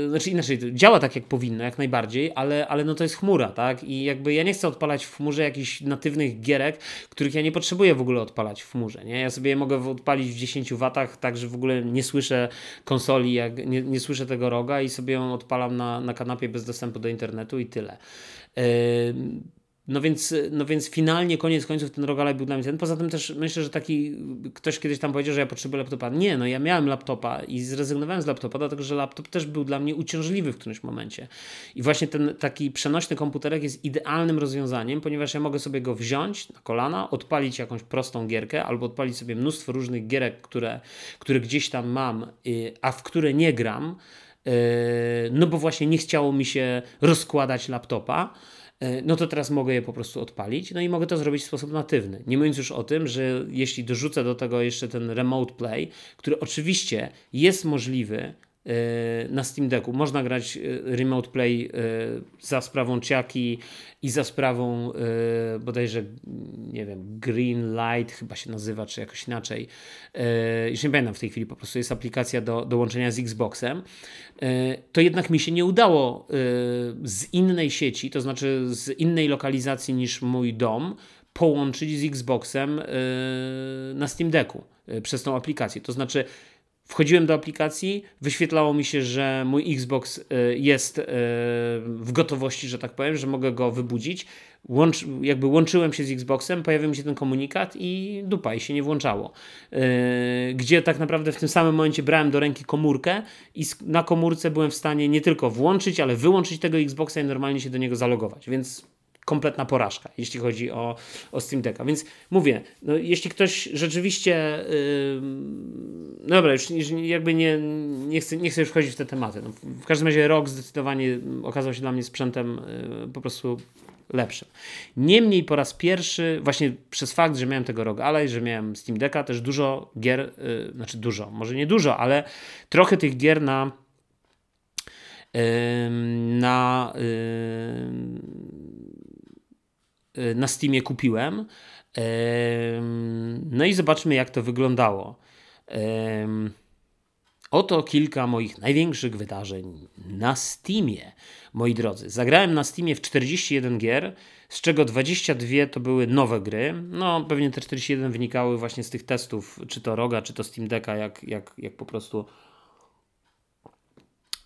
znaczy inaczej, działa tak jak powinno, jak najbardziej, ale, ale no to jest chmura, tak? I jakby ja nie chcę odpalać w chmurze jakichś natywnych gierek, których ja nie potrzebuję w ogóle odpalać w chmurze, nie? Ja sobie je mogę odpalić w 10 watach, tak, że w ogóle nie słyszę konsoli, jak, nie, nie słyszę tego roga i sobie ją odpalam na, na kanapie bez dostępu do internetu i tyle. No więc, no więc finalnie, koniec końców, ten rogalaj był dla mnie ten. Poza tym też myślę, że taki ktoś kiedyś tam powiedział, że ja potrzebuję laptopa. Nie, no ja miałem laptopa i zrezygnowałem z laptopa, dlatego że laptop też był dla mnie uciążliwy w którymś momencie. I właśnie ten taki przenośny komputerek jest idealnym rozwiązaniem, ponieważ ja mogę sobie go wziąć na kolana, odpalić jakąś prostą gierkę albo odpalić sobie mnóstwo różnych gierek, które, które gdzieś tam mam, y, a w które nie gram E, no bo właśnie nie chciało mi się rozkładać laptopa, e, no to teraz mogę je po prostu odpalić, no i mogę to zrobić w sposób natywny. Nie mówiąc już o tym, że jeśli dorzucę do tego jeszcze ten remote play, który oczywiście jest możliwy na Steam Decku. Można grać e, Remote Play e, za sprawą Ciaki i za sprawą e, bodajże, nie wiem, Green Light chyba się nazywa, czy jakoś inaczej. Już nie pamiętam w tej chwili, po prostu jest aplikacja do, do łączenia z Xboxem. To jednak mi się nie udało z innej sieci, to znaczy z innej lokalizacji niż mój dom, połączyć z Xboxem na Steam Decku przez tą aplikację. To znaczy Wchodziłem do aplikacji, wyświetlało mi się, że mój Xbox y, jest y, w gotowości, że tak powiem, że mogę go wybudzić. Łącz, jakby łączyłem się z Xboxem, pojawił mi się ten komunikat i dupa i się nie włączało. Y, gdzie tak naprawdę w tym samym momencie brałem do ręki komórkę i na komórce byłem w stanie nie tylko włączyć, ale wyłączyć tego Xboxa i normalnie się do niego zalogować. Więc kompletna porażka, jeśli chodzi o, o Steam Decka. Więc mówię, no, jeśli ktoś rzeczywiście. Yy, no dobra, już jakby nie, nie, chcę, nie chcę już wchodzić w te tematy. No, w każdym razie rok zdecydowanie okazał się dla mnie sprzętem yy, po prostu lepszym. Niemniej po raz pierwszy, właśnie przez fakt, że miałem tego ROG Ally, że miałem Steam Decka, też dużo gier, yy, znaczy dużo, może nie dużo, ale trochę tych gier na na na Steamie kupiłem. No i zobaczmy, jak to wyglądało. Oto kilka moich największych wydarzeń na Steamie. Moi drodzy, zagrałem na Steamie w 41 gier, z czego 22 to były nowe gry. No, pewnie te 41 wynikały właśnie z tych testów, czy to Roga, czy to Steam Decka, jak, jak, jak po prostu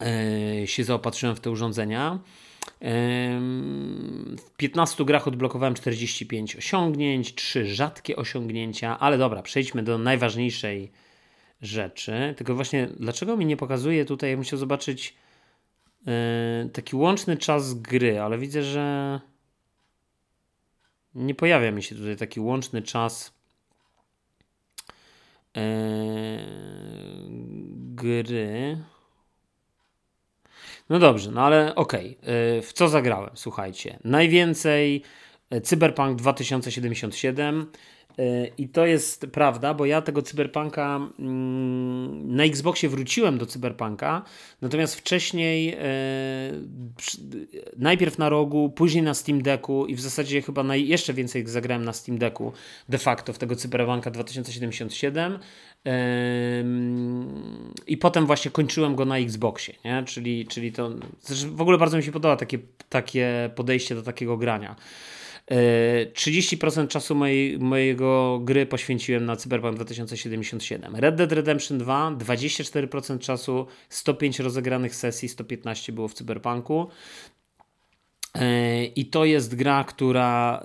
e, się zaopatrzyłem w te urządzenia. W 15 grach odblokowałem 45 osiągnięć, 3 rzadkie osiągnięcia, ale dobra, przejdźmy do najważniejszej rzeczy. Tylko właśnie, dlaczego mi nie pokazuje tutaj, jak musiał zobaczyć yy, taki łączny czas gry, ale widzę, że nie pojawia mi się tutaj taki łączny czas yy, gry. No dobrze, no ale okej. Okay. W co zagrałem? Słuchajcie. Najwięcej Cyberpunk 2077, i to jest prawda, bo ja tego cyberpunka mm, na Xboxie wróciłem do cyberpunka, natomiast wcześniej e, najpierw na rogu, później na Steam Decku i w zasadzie chyba naj, jeszcze więcej zagrałem na Steam Decku de facto w tego cyberpunka 2077 i potem właśnie kończyłem go na Xboxie, nie? Czyli, czyli to w ogóle bardzo mi się podoba takie, takie podejście do takiego grania. 30% czasu mojej, mojego gry poświęciłem na Cyberpunk 2077. Red Dead Redemption 2 24% czasu, 105 rozegranych sesji, 115 było w Cyberpunku. I to jest gra, która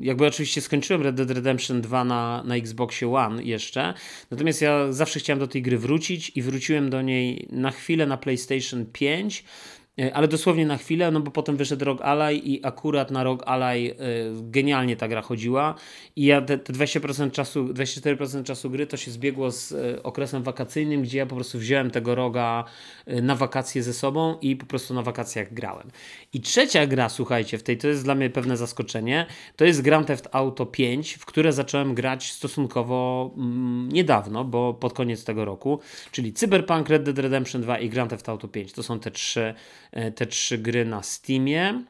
jakby oczywiście skończyłem Red Dead Redemption 2 na, na Xboxie One jeszcze, natomiast ja zawsze chciałem do tej gry wrócić i wróciłem do niej na chwilę na PlayStation 5 E, ale dosłownie na chwilę, no bo potem wyszedł Rogue Ally i akurat na Rogue Ally y, genialnie ta gra chodziła i ja te, te 20% czasu, 24% czasu gry to się zbiegło z y, okresem wakacyjnym, gdzie ja po prostu wziąłem tego roga na wakacje ze sobą i po prostu na wakacjach grałem. I trzecia gra, słuchajcie, w tej to jest dla mnie pewne zaskoczenie, to jest Grand Theft Auto 5, w które zacząłem grać stosunkowo mm, niedawno, bo pod koniec tego roku, czyli Cyberpunk, Red Dead Redemption 2 i Grand Theft Auto 5. To są te trzy E, te trzy gry na Steamie.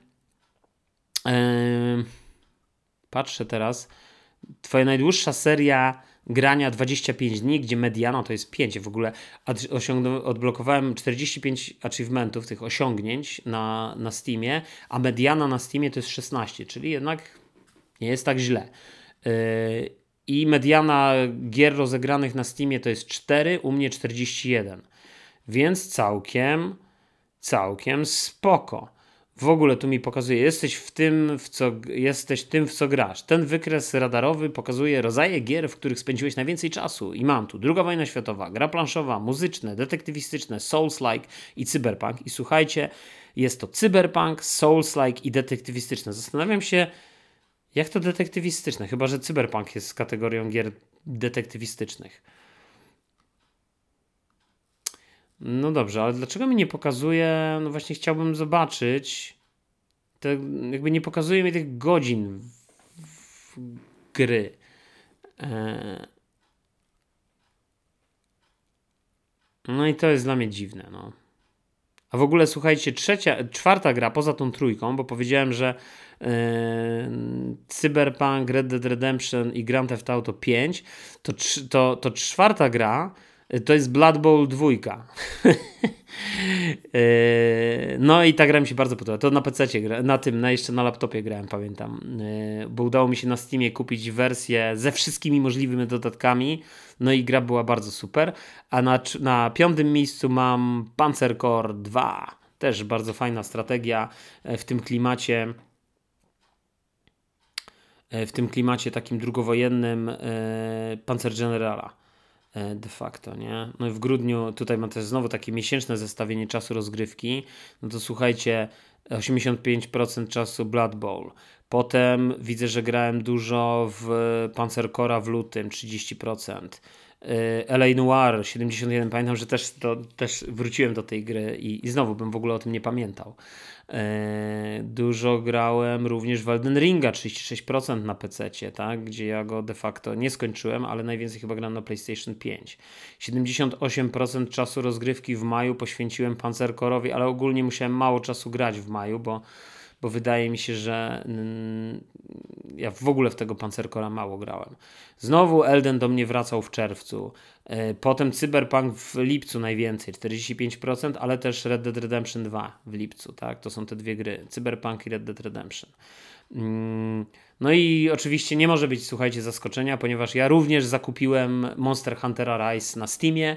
E, patrzę teraz. Twoja najdłuższa seria grania 25 dni, gdzie mediana to jest 5. W ogóle odblokowałem 45 achievementów, tych osiągnięć na, na Steamie, a mediana na Steamie to jest 16, czyli jednak nie jest tak źle. E, I mediana gier rozegranych na Steamie to jest 4, u mnie 41. Więc całkiem całkiem spoko. W ogóle tu mi pokazuje, jesteś w tym, w co, jesteś tym, w co grasz. Ten wykres radarowy pokazuje rodzaje gier, w których spędziłeś najwięcej czasu. I mam tu druga wojna światowa, gra planszowa, muzyczne, detektywistyczne, Souls-like i cyberpunk. I słuchajcie, jest to cyberpunk, Souls-like i detektywistyczne. Zastanawiam się, jak to detektywistyczne, chyba że cyberpunk jest kategorią gier detektywistycznych. No dobrze, ale dlaczego mi nie pokazuje? No właśnie chciałbym zobaczyć. Te, jakby nie pokazuje mi tych godzin w, w gry. E... No i to jest dla mnie dziwne, no. A w ogóle słuchajcie, trzecia, czwarta gra poza tą trójką, bo powiedziałem, że yy, Cyberpunk, Red Dead Redemption i Grand Theft Auto 5, to, to, to czwarta gra to jest Blood Bowl 2. [LAUGHS] E, no i ta gra mi się bardzo podoba. To na PC, na tym, na jeszcze na laptopie grałem, pamiętam. E, bo udało mi się na Steamie kupić wersję ze wszystkimi możliwymi dodatkami. No i gra była bardzo super. A na, na piątym miejscu mam Panzer Core 2. Też bardzo fajna strategia e, w tym klimacie w tym klimacie takim drugowojennym Panzer Generala. E, de facto, nie? No i w grudniu tutaj mam też znowu takie miesięczne zestawienie czasu rozgrywki. No to słuchajcie, 85% czasu Blood Bowl. Potem widzę, że grałem dużo w Panzercora w lutym, 30%. E, LA Noir 71, pamiętam, że też, to, też wróciłem do tej gry i, i znowu bym w ogóle o tym nie pamiętał. E, dużo grałem również w Elden Ringa, 36% na PC, tak? gdzie ja go de facto nie skończyłem, ale najwięcej chyba gram na PlayStation 5. 78% czasu rozgrywki w maju poświęciłem Panzerkorowi, ale ogólnie musiałem mało czasu grać w maju, bo bo wydaje mi się, że ja w ogóle w tego Panzerkora mało grałem. Znowu Elden do mnie wracał w czerwcu. E, potem Cyberpunk w lipcu najwięcej, 45%, ale też Red Dead Redemption 2 w lipcu, tak? To są te dwie gry, Cyberpunk i Red Dead Redemption. Mm, no i oczywiście nie może być, słuchajcie, zaskoczenia, ponieważ ja również zakupiłem Monster Huntera Rise na Steamie,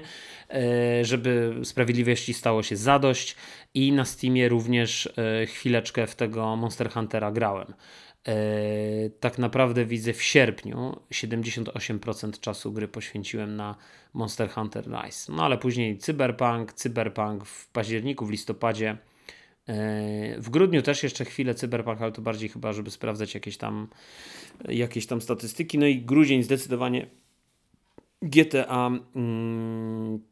e, żeby sprawiedliwości stało się zadość i na Steamie również e, chwileczkę w tego Monster Huntera grałem. E, tak naprawdę widzę w sierpniu 78% czasu gry poświęciłem na Monster Hunter Rise. No ale później Cyberpunk, Cyberpunk w październiku, w listopadzie w grudniu też jeszcze chwilę Cyberpunk, ale to bardziej chyba, żeby sprawdzać jakieś tam, jakieś tam statystyki. No i grudzień zdecydowanie GTA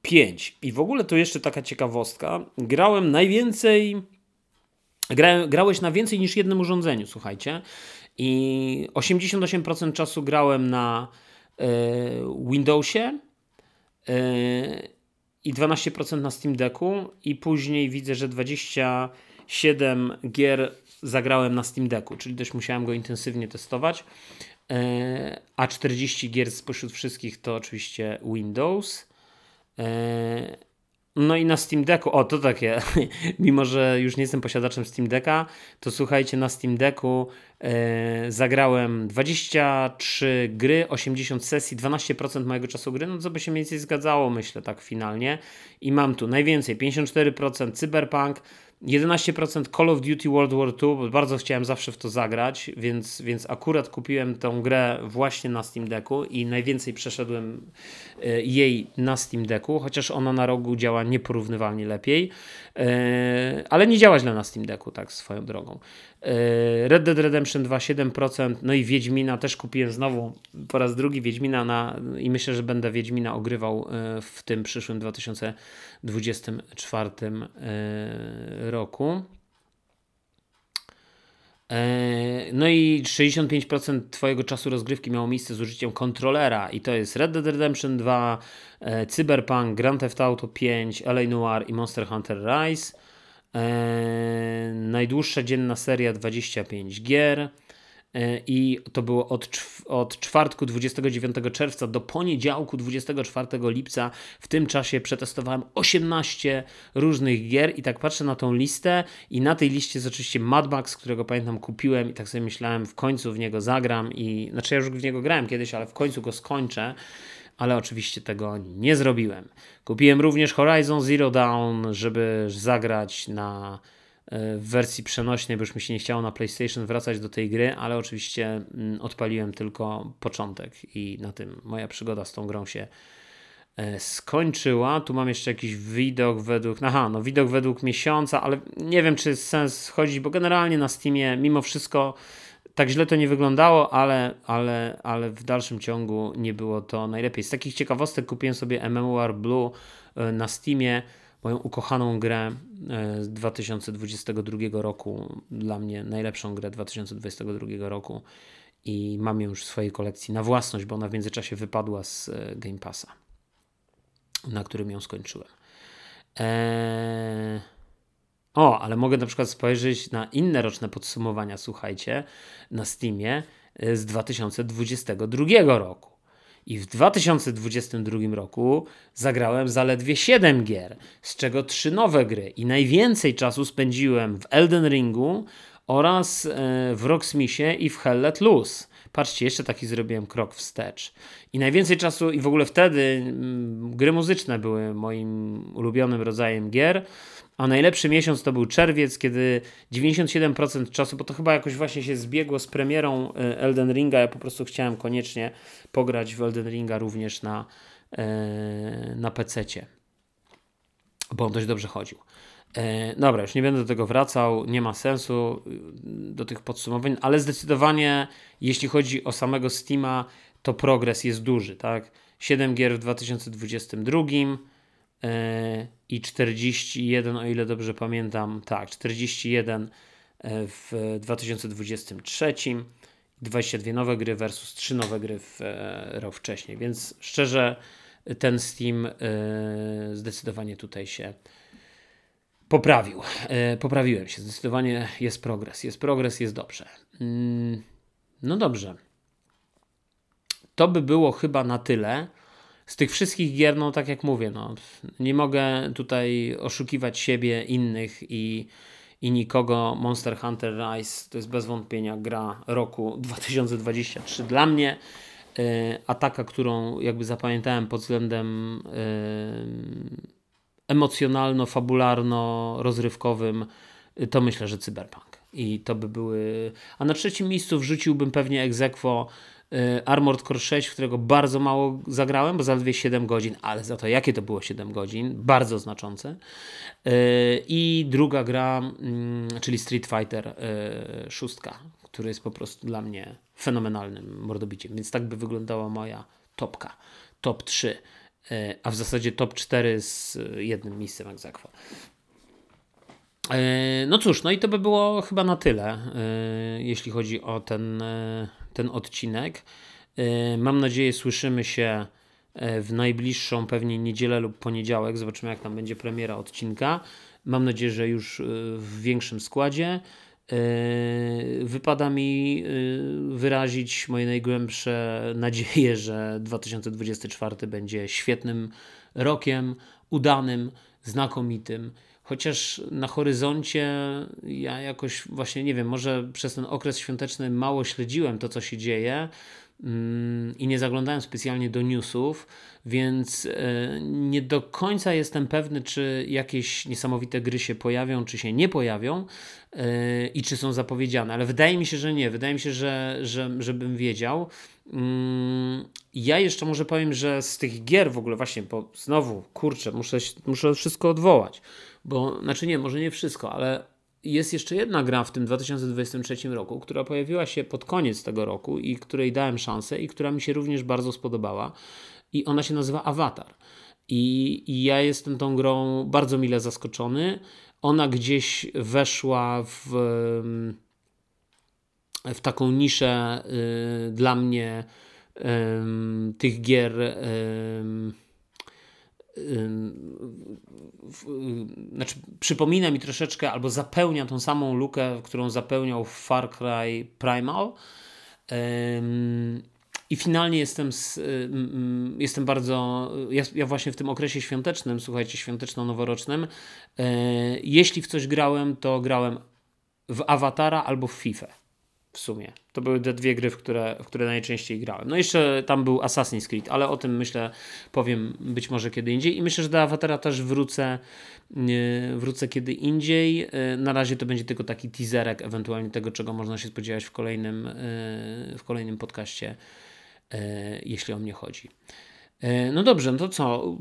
5. Mm, I w ogóle to jeszcze taka ciekawostka. Grałem najwięcej. Gra, grałeś na więcej niż jednym urządzeniu, słuchajcie. I 88% czasu grałem na e, Windowsie. E, i 12% na Steam Decku i później widzę, że 27 gier zagrałem na Steam Decku, czyli też musiałem go intensywnie testować. E, a 40 gier spośród wszystkich to oczywiście Windows. No i na Steam Decku, o to takie, [LAUGHS] mimo że już nie jestem posiadaczem Steam Decka, to słuchajcie, na Steam Decku e, zagrałem 23 gry, 80 sesji, 12% mojego czasu gry, no co by się mniej więcej zgadzało, myślę, tak finalnie. I mam tu najwięcej, 54% Cyberpunk, 11% Call of Duty World War II, bo bardzo chciałem zawsze w to zagrać, więc, więc akurat kupiłem tą grę właśnie na Steam Decku i najwięcej przeszedłem e, jej na Steam Decku, chociaż ona na rogu działa nieporównywalnie lepiej, e, ale nie działa źle na Steam Decku, tak swoją drogą. E, Red Dead Redemption 2 7%, no i Wiedźmina też kupiłem znowu po raz drugi Wiedźmina na, i myślę, że będę Wiedźmina ogrywał w tym przyszłym 2024 roku. E, no i 65% Twojego czasu rozgrywki miało miejsce z użyciem kontrolera i to jest Red Dead Redemption 2, e, Cyberpunk, Grand Theft Auto 5, LA Noir i Monster Hunter Rise. E, najdłuższa dzienna seria 25 gier. E, i to było od, od czwartku 29 czerwca do poniedziałku 24 lipca. W tym czasie przetestowałem 18 różnych gier i tak patrzę na tą listę i na tej liście jest oczywiście Mad Max, którego pamiętam kupiłem i tak sobie myślałem w końcu w niego zagram i znaczy ja już w niego grałem kiedyś, ale w końcu go skończę ale oczywiście tego nie zrobiłem. Kupiłem również Horizon Zero Dawn, żeby zagrać na E, w wersji przenośnej, bo już mi się nie chciało na PlayStation wracać do tej gry, ale oczywiście mm, odpaliłem tylko początek i na tym moja przygoda z tą grą się e, skończyła. Tu mam jeszcze jakiś widok według. Aha, no widok według miesiąca, ale nie wiem, czy jest sens chodzić, bo generalnie na Steamie mimo wszystko tak źle to nie wyglądało, ale, ale, ale w dalszym ciągu nie było to najlepiej. Z takich ciekawostek kupiłem sobie MMOR Blue e, na Steamie moją ukochaną grę e, z 2022 roku, dla mnie najlepszą grę 2022 roku i mam ją już w swojej kolekcji na własność, bo ona w międzyczasie wypadła z e, Game Passa, na którym ją skończyłem. Eee... O, ale mogę na przykład spojrzeć na inne roczne podsumowania, słuchajcie, na Steamie e, z 2022 roku. I w 2022 roku zagrałem zaledwie 7 gier, z czego 3 nowe gry. I najwięcej czasu spędziłem w Elden Ringu oraz e, w Rocksmithie i w Hell Let Loose. Patrzcie, jeszcze taki zrobiłem krok wstecz. I najwięcej czasu, i w ogóle wtedy mm, gry muzyczne były moim ulubionym rodzajem gier. A najlepszy miesiąc to był czerwiec, kiedy 97% czasu, bo to chyba jakoś właśnie się zbiegło z premierą e, Elden Ringa, ja po prostu chciałem koniecznie pograć w Elden Ringa również na, e, na PC-cie, bo on dość dobrze chodził. E, dobra, już nie będę do tego wracał, nie ma sensu do tych podsumowań, ale zdecydowanie jeśli chodzi o samego Steama, to progres jest duży, tak? 7 gier w 2022, i 41, o ile dobrze pamiętam, tak, 41 e, w 2023, 22 nowe gry versus 3 nowe gry w e, rok wcześniej, więc szczerze ten Steam e, zdecydowanie tutaj się poprawił. Poprawiłem się, zdecydowanie jest progres, jest progres, jest dobrze. Mm, No dobrze. To by było chyba na tyle. Z tych wszystkich gier, no tak jak mówię, no, nie mogę tutaj oszukiwać siebie, innych i, i nikogo. Monster Hunter Rise to jest bez wątpienia gra roku 2023 dla mnie. E, a taka, którą jakby zapamiętałem pod względem e, emocjonalno-fabularno-rozrywkowym, to myślę, że Cyberpunk. I to by były. A na trzecim miejscu wrzuciłbym pewnie Exequo e, Armored Core 6, w którego bardzo mało zagrałem, bo zaledwie 7 godzin, ale za to jakie to było 7 godzin, bardzo znaczące. I druga gra, mm, czyli Street Fighter 6, który jest po prostu dla mnie fenomenalnym mordobiciem. Więc tak by wyglądała moja topka. Top 3, e, a w zasadzie top 4 z jednym miejscem egzekwo. No cóż, no i to by było chyba na tyle, jeśli chodzi o ten, ten odcinek. Mam nadzieję, słyszymy się w najbliższą pewnie niedzielę lub poniedziałek. Zobaczymy, jak tam będzie premiera odcinka. Mam nadzieję, że już w większym składzie. Wypada mi wyrazić moje najgłębsze nadzieje, [LAUGHS] że 2024 będzie świetnym rokiem, udanym, znakomitym. Chociaż na horyzoncie ja jakoś właśnie nie wiem, może przez ten okres świąteczny mało śledziłem to, co się dzieje mm, i nie zaglądałem specjalnie do newsów, więc e, nie do końca jestem pewny, czy jakieś niesamowite gry się pojawią, czy się nie pojawią e, i czy są zapowiedziane, ale wydaje mi się, że nie. Wydaje mi się, że, że żebym wiedział. Mm, ja jeszcze może powiem, że z tych gier w ogóle właśnie, bo znowu, kurczę, muszę, muszę wszystko odwołać, bo, znaczy nie, może nie wszystko, ale jest jeszcze jedna gra w tym 2023 roku, która pojawiła się pod koniec tego roku i której dałem szansę i która mi się również bardzo spodobała i ona się nazywa Avatar. I, I, ja jestem tą grą bardzo mile zaskoczony. Ona gdzieś weszła w, w taką niszę y, dla mnie y, tych gier. Y, znaczy, przypomina mi troszeczkę albo zapełnia tą samą lukę, którą zapełniał Far Cry Primal. I finalnie jestem, z, y, jestem bardzo. Ja, ja, właśnie w tym okresie świątecznym, słuchajcie, świąteczno-noworocznym, e, jeśli w coś grałem, to grałem w Awatara albo w FIFA. W sumie. To były te dwie gry, w które, w które najczęściej grałem. No jeszcze tam był Assassin's Creed, ale o tym myślę powiem być może kiedy indziej. I myślę, że do Awatara też wrócę, wrócę kiedy indziej. E, na razie to będzie tylko taki teaserek ewentualnie tego, czego można się spodziewać w kolejnym, e, w kolejnym podcaście E, jeśli o mnie chodzi. E, no dobrze, no to co?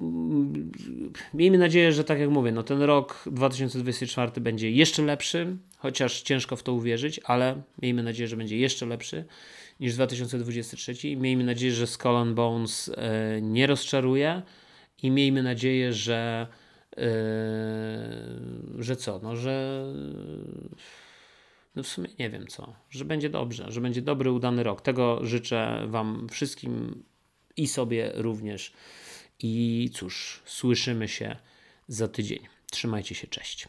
Miejmy nadzieję, że tak jak mówię, no ten rok 2024 będzie jeszcze lepszy, chociaż ciężko w to uwierzyć, ale miejmy nadzieję, że będzie jeszcze lepszy niż 2023. Miejmy nadzieję, że Skull and Bones e, nie rozczaruje i miejmy nadzieję, że że co? No, że no w sumie nie wiem co, że będzie dobrze, że będzie dobry, udany rok. Tego życzę Wam wszystkim i sobie również. I cóż, słyszymy się za tydzień. Trzymajcie się, cześć.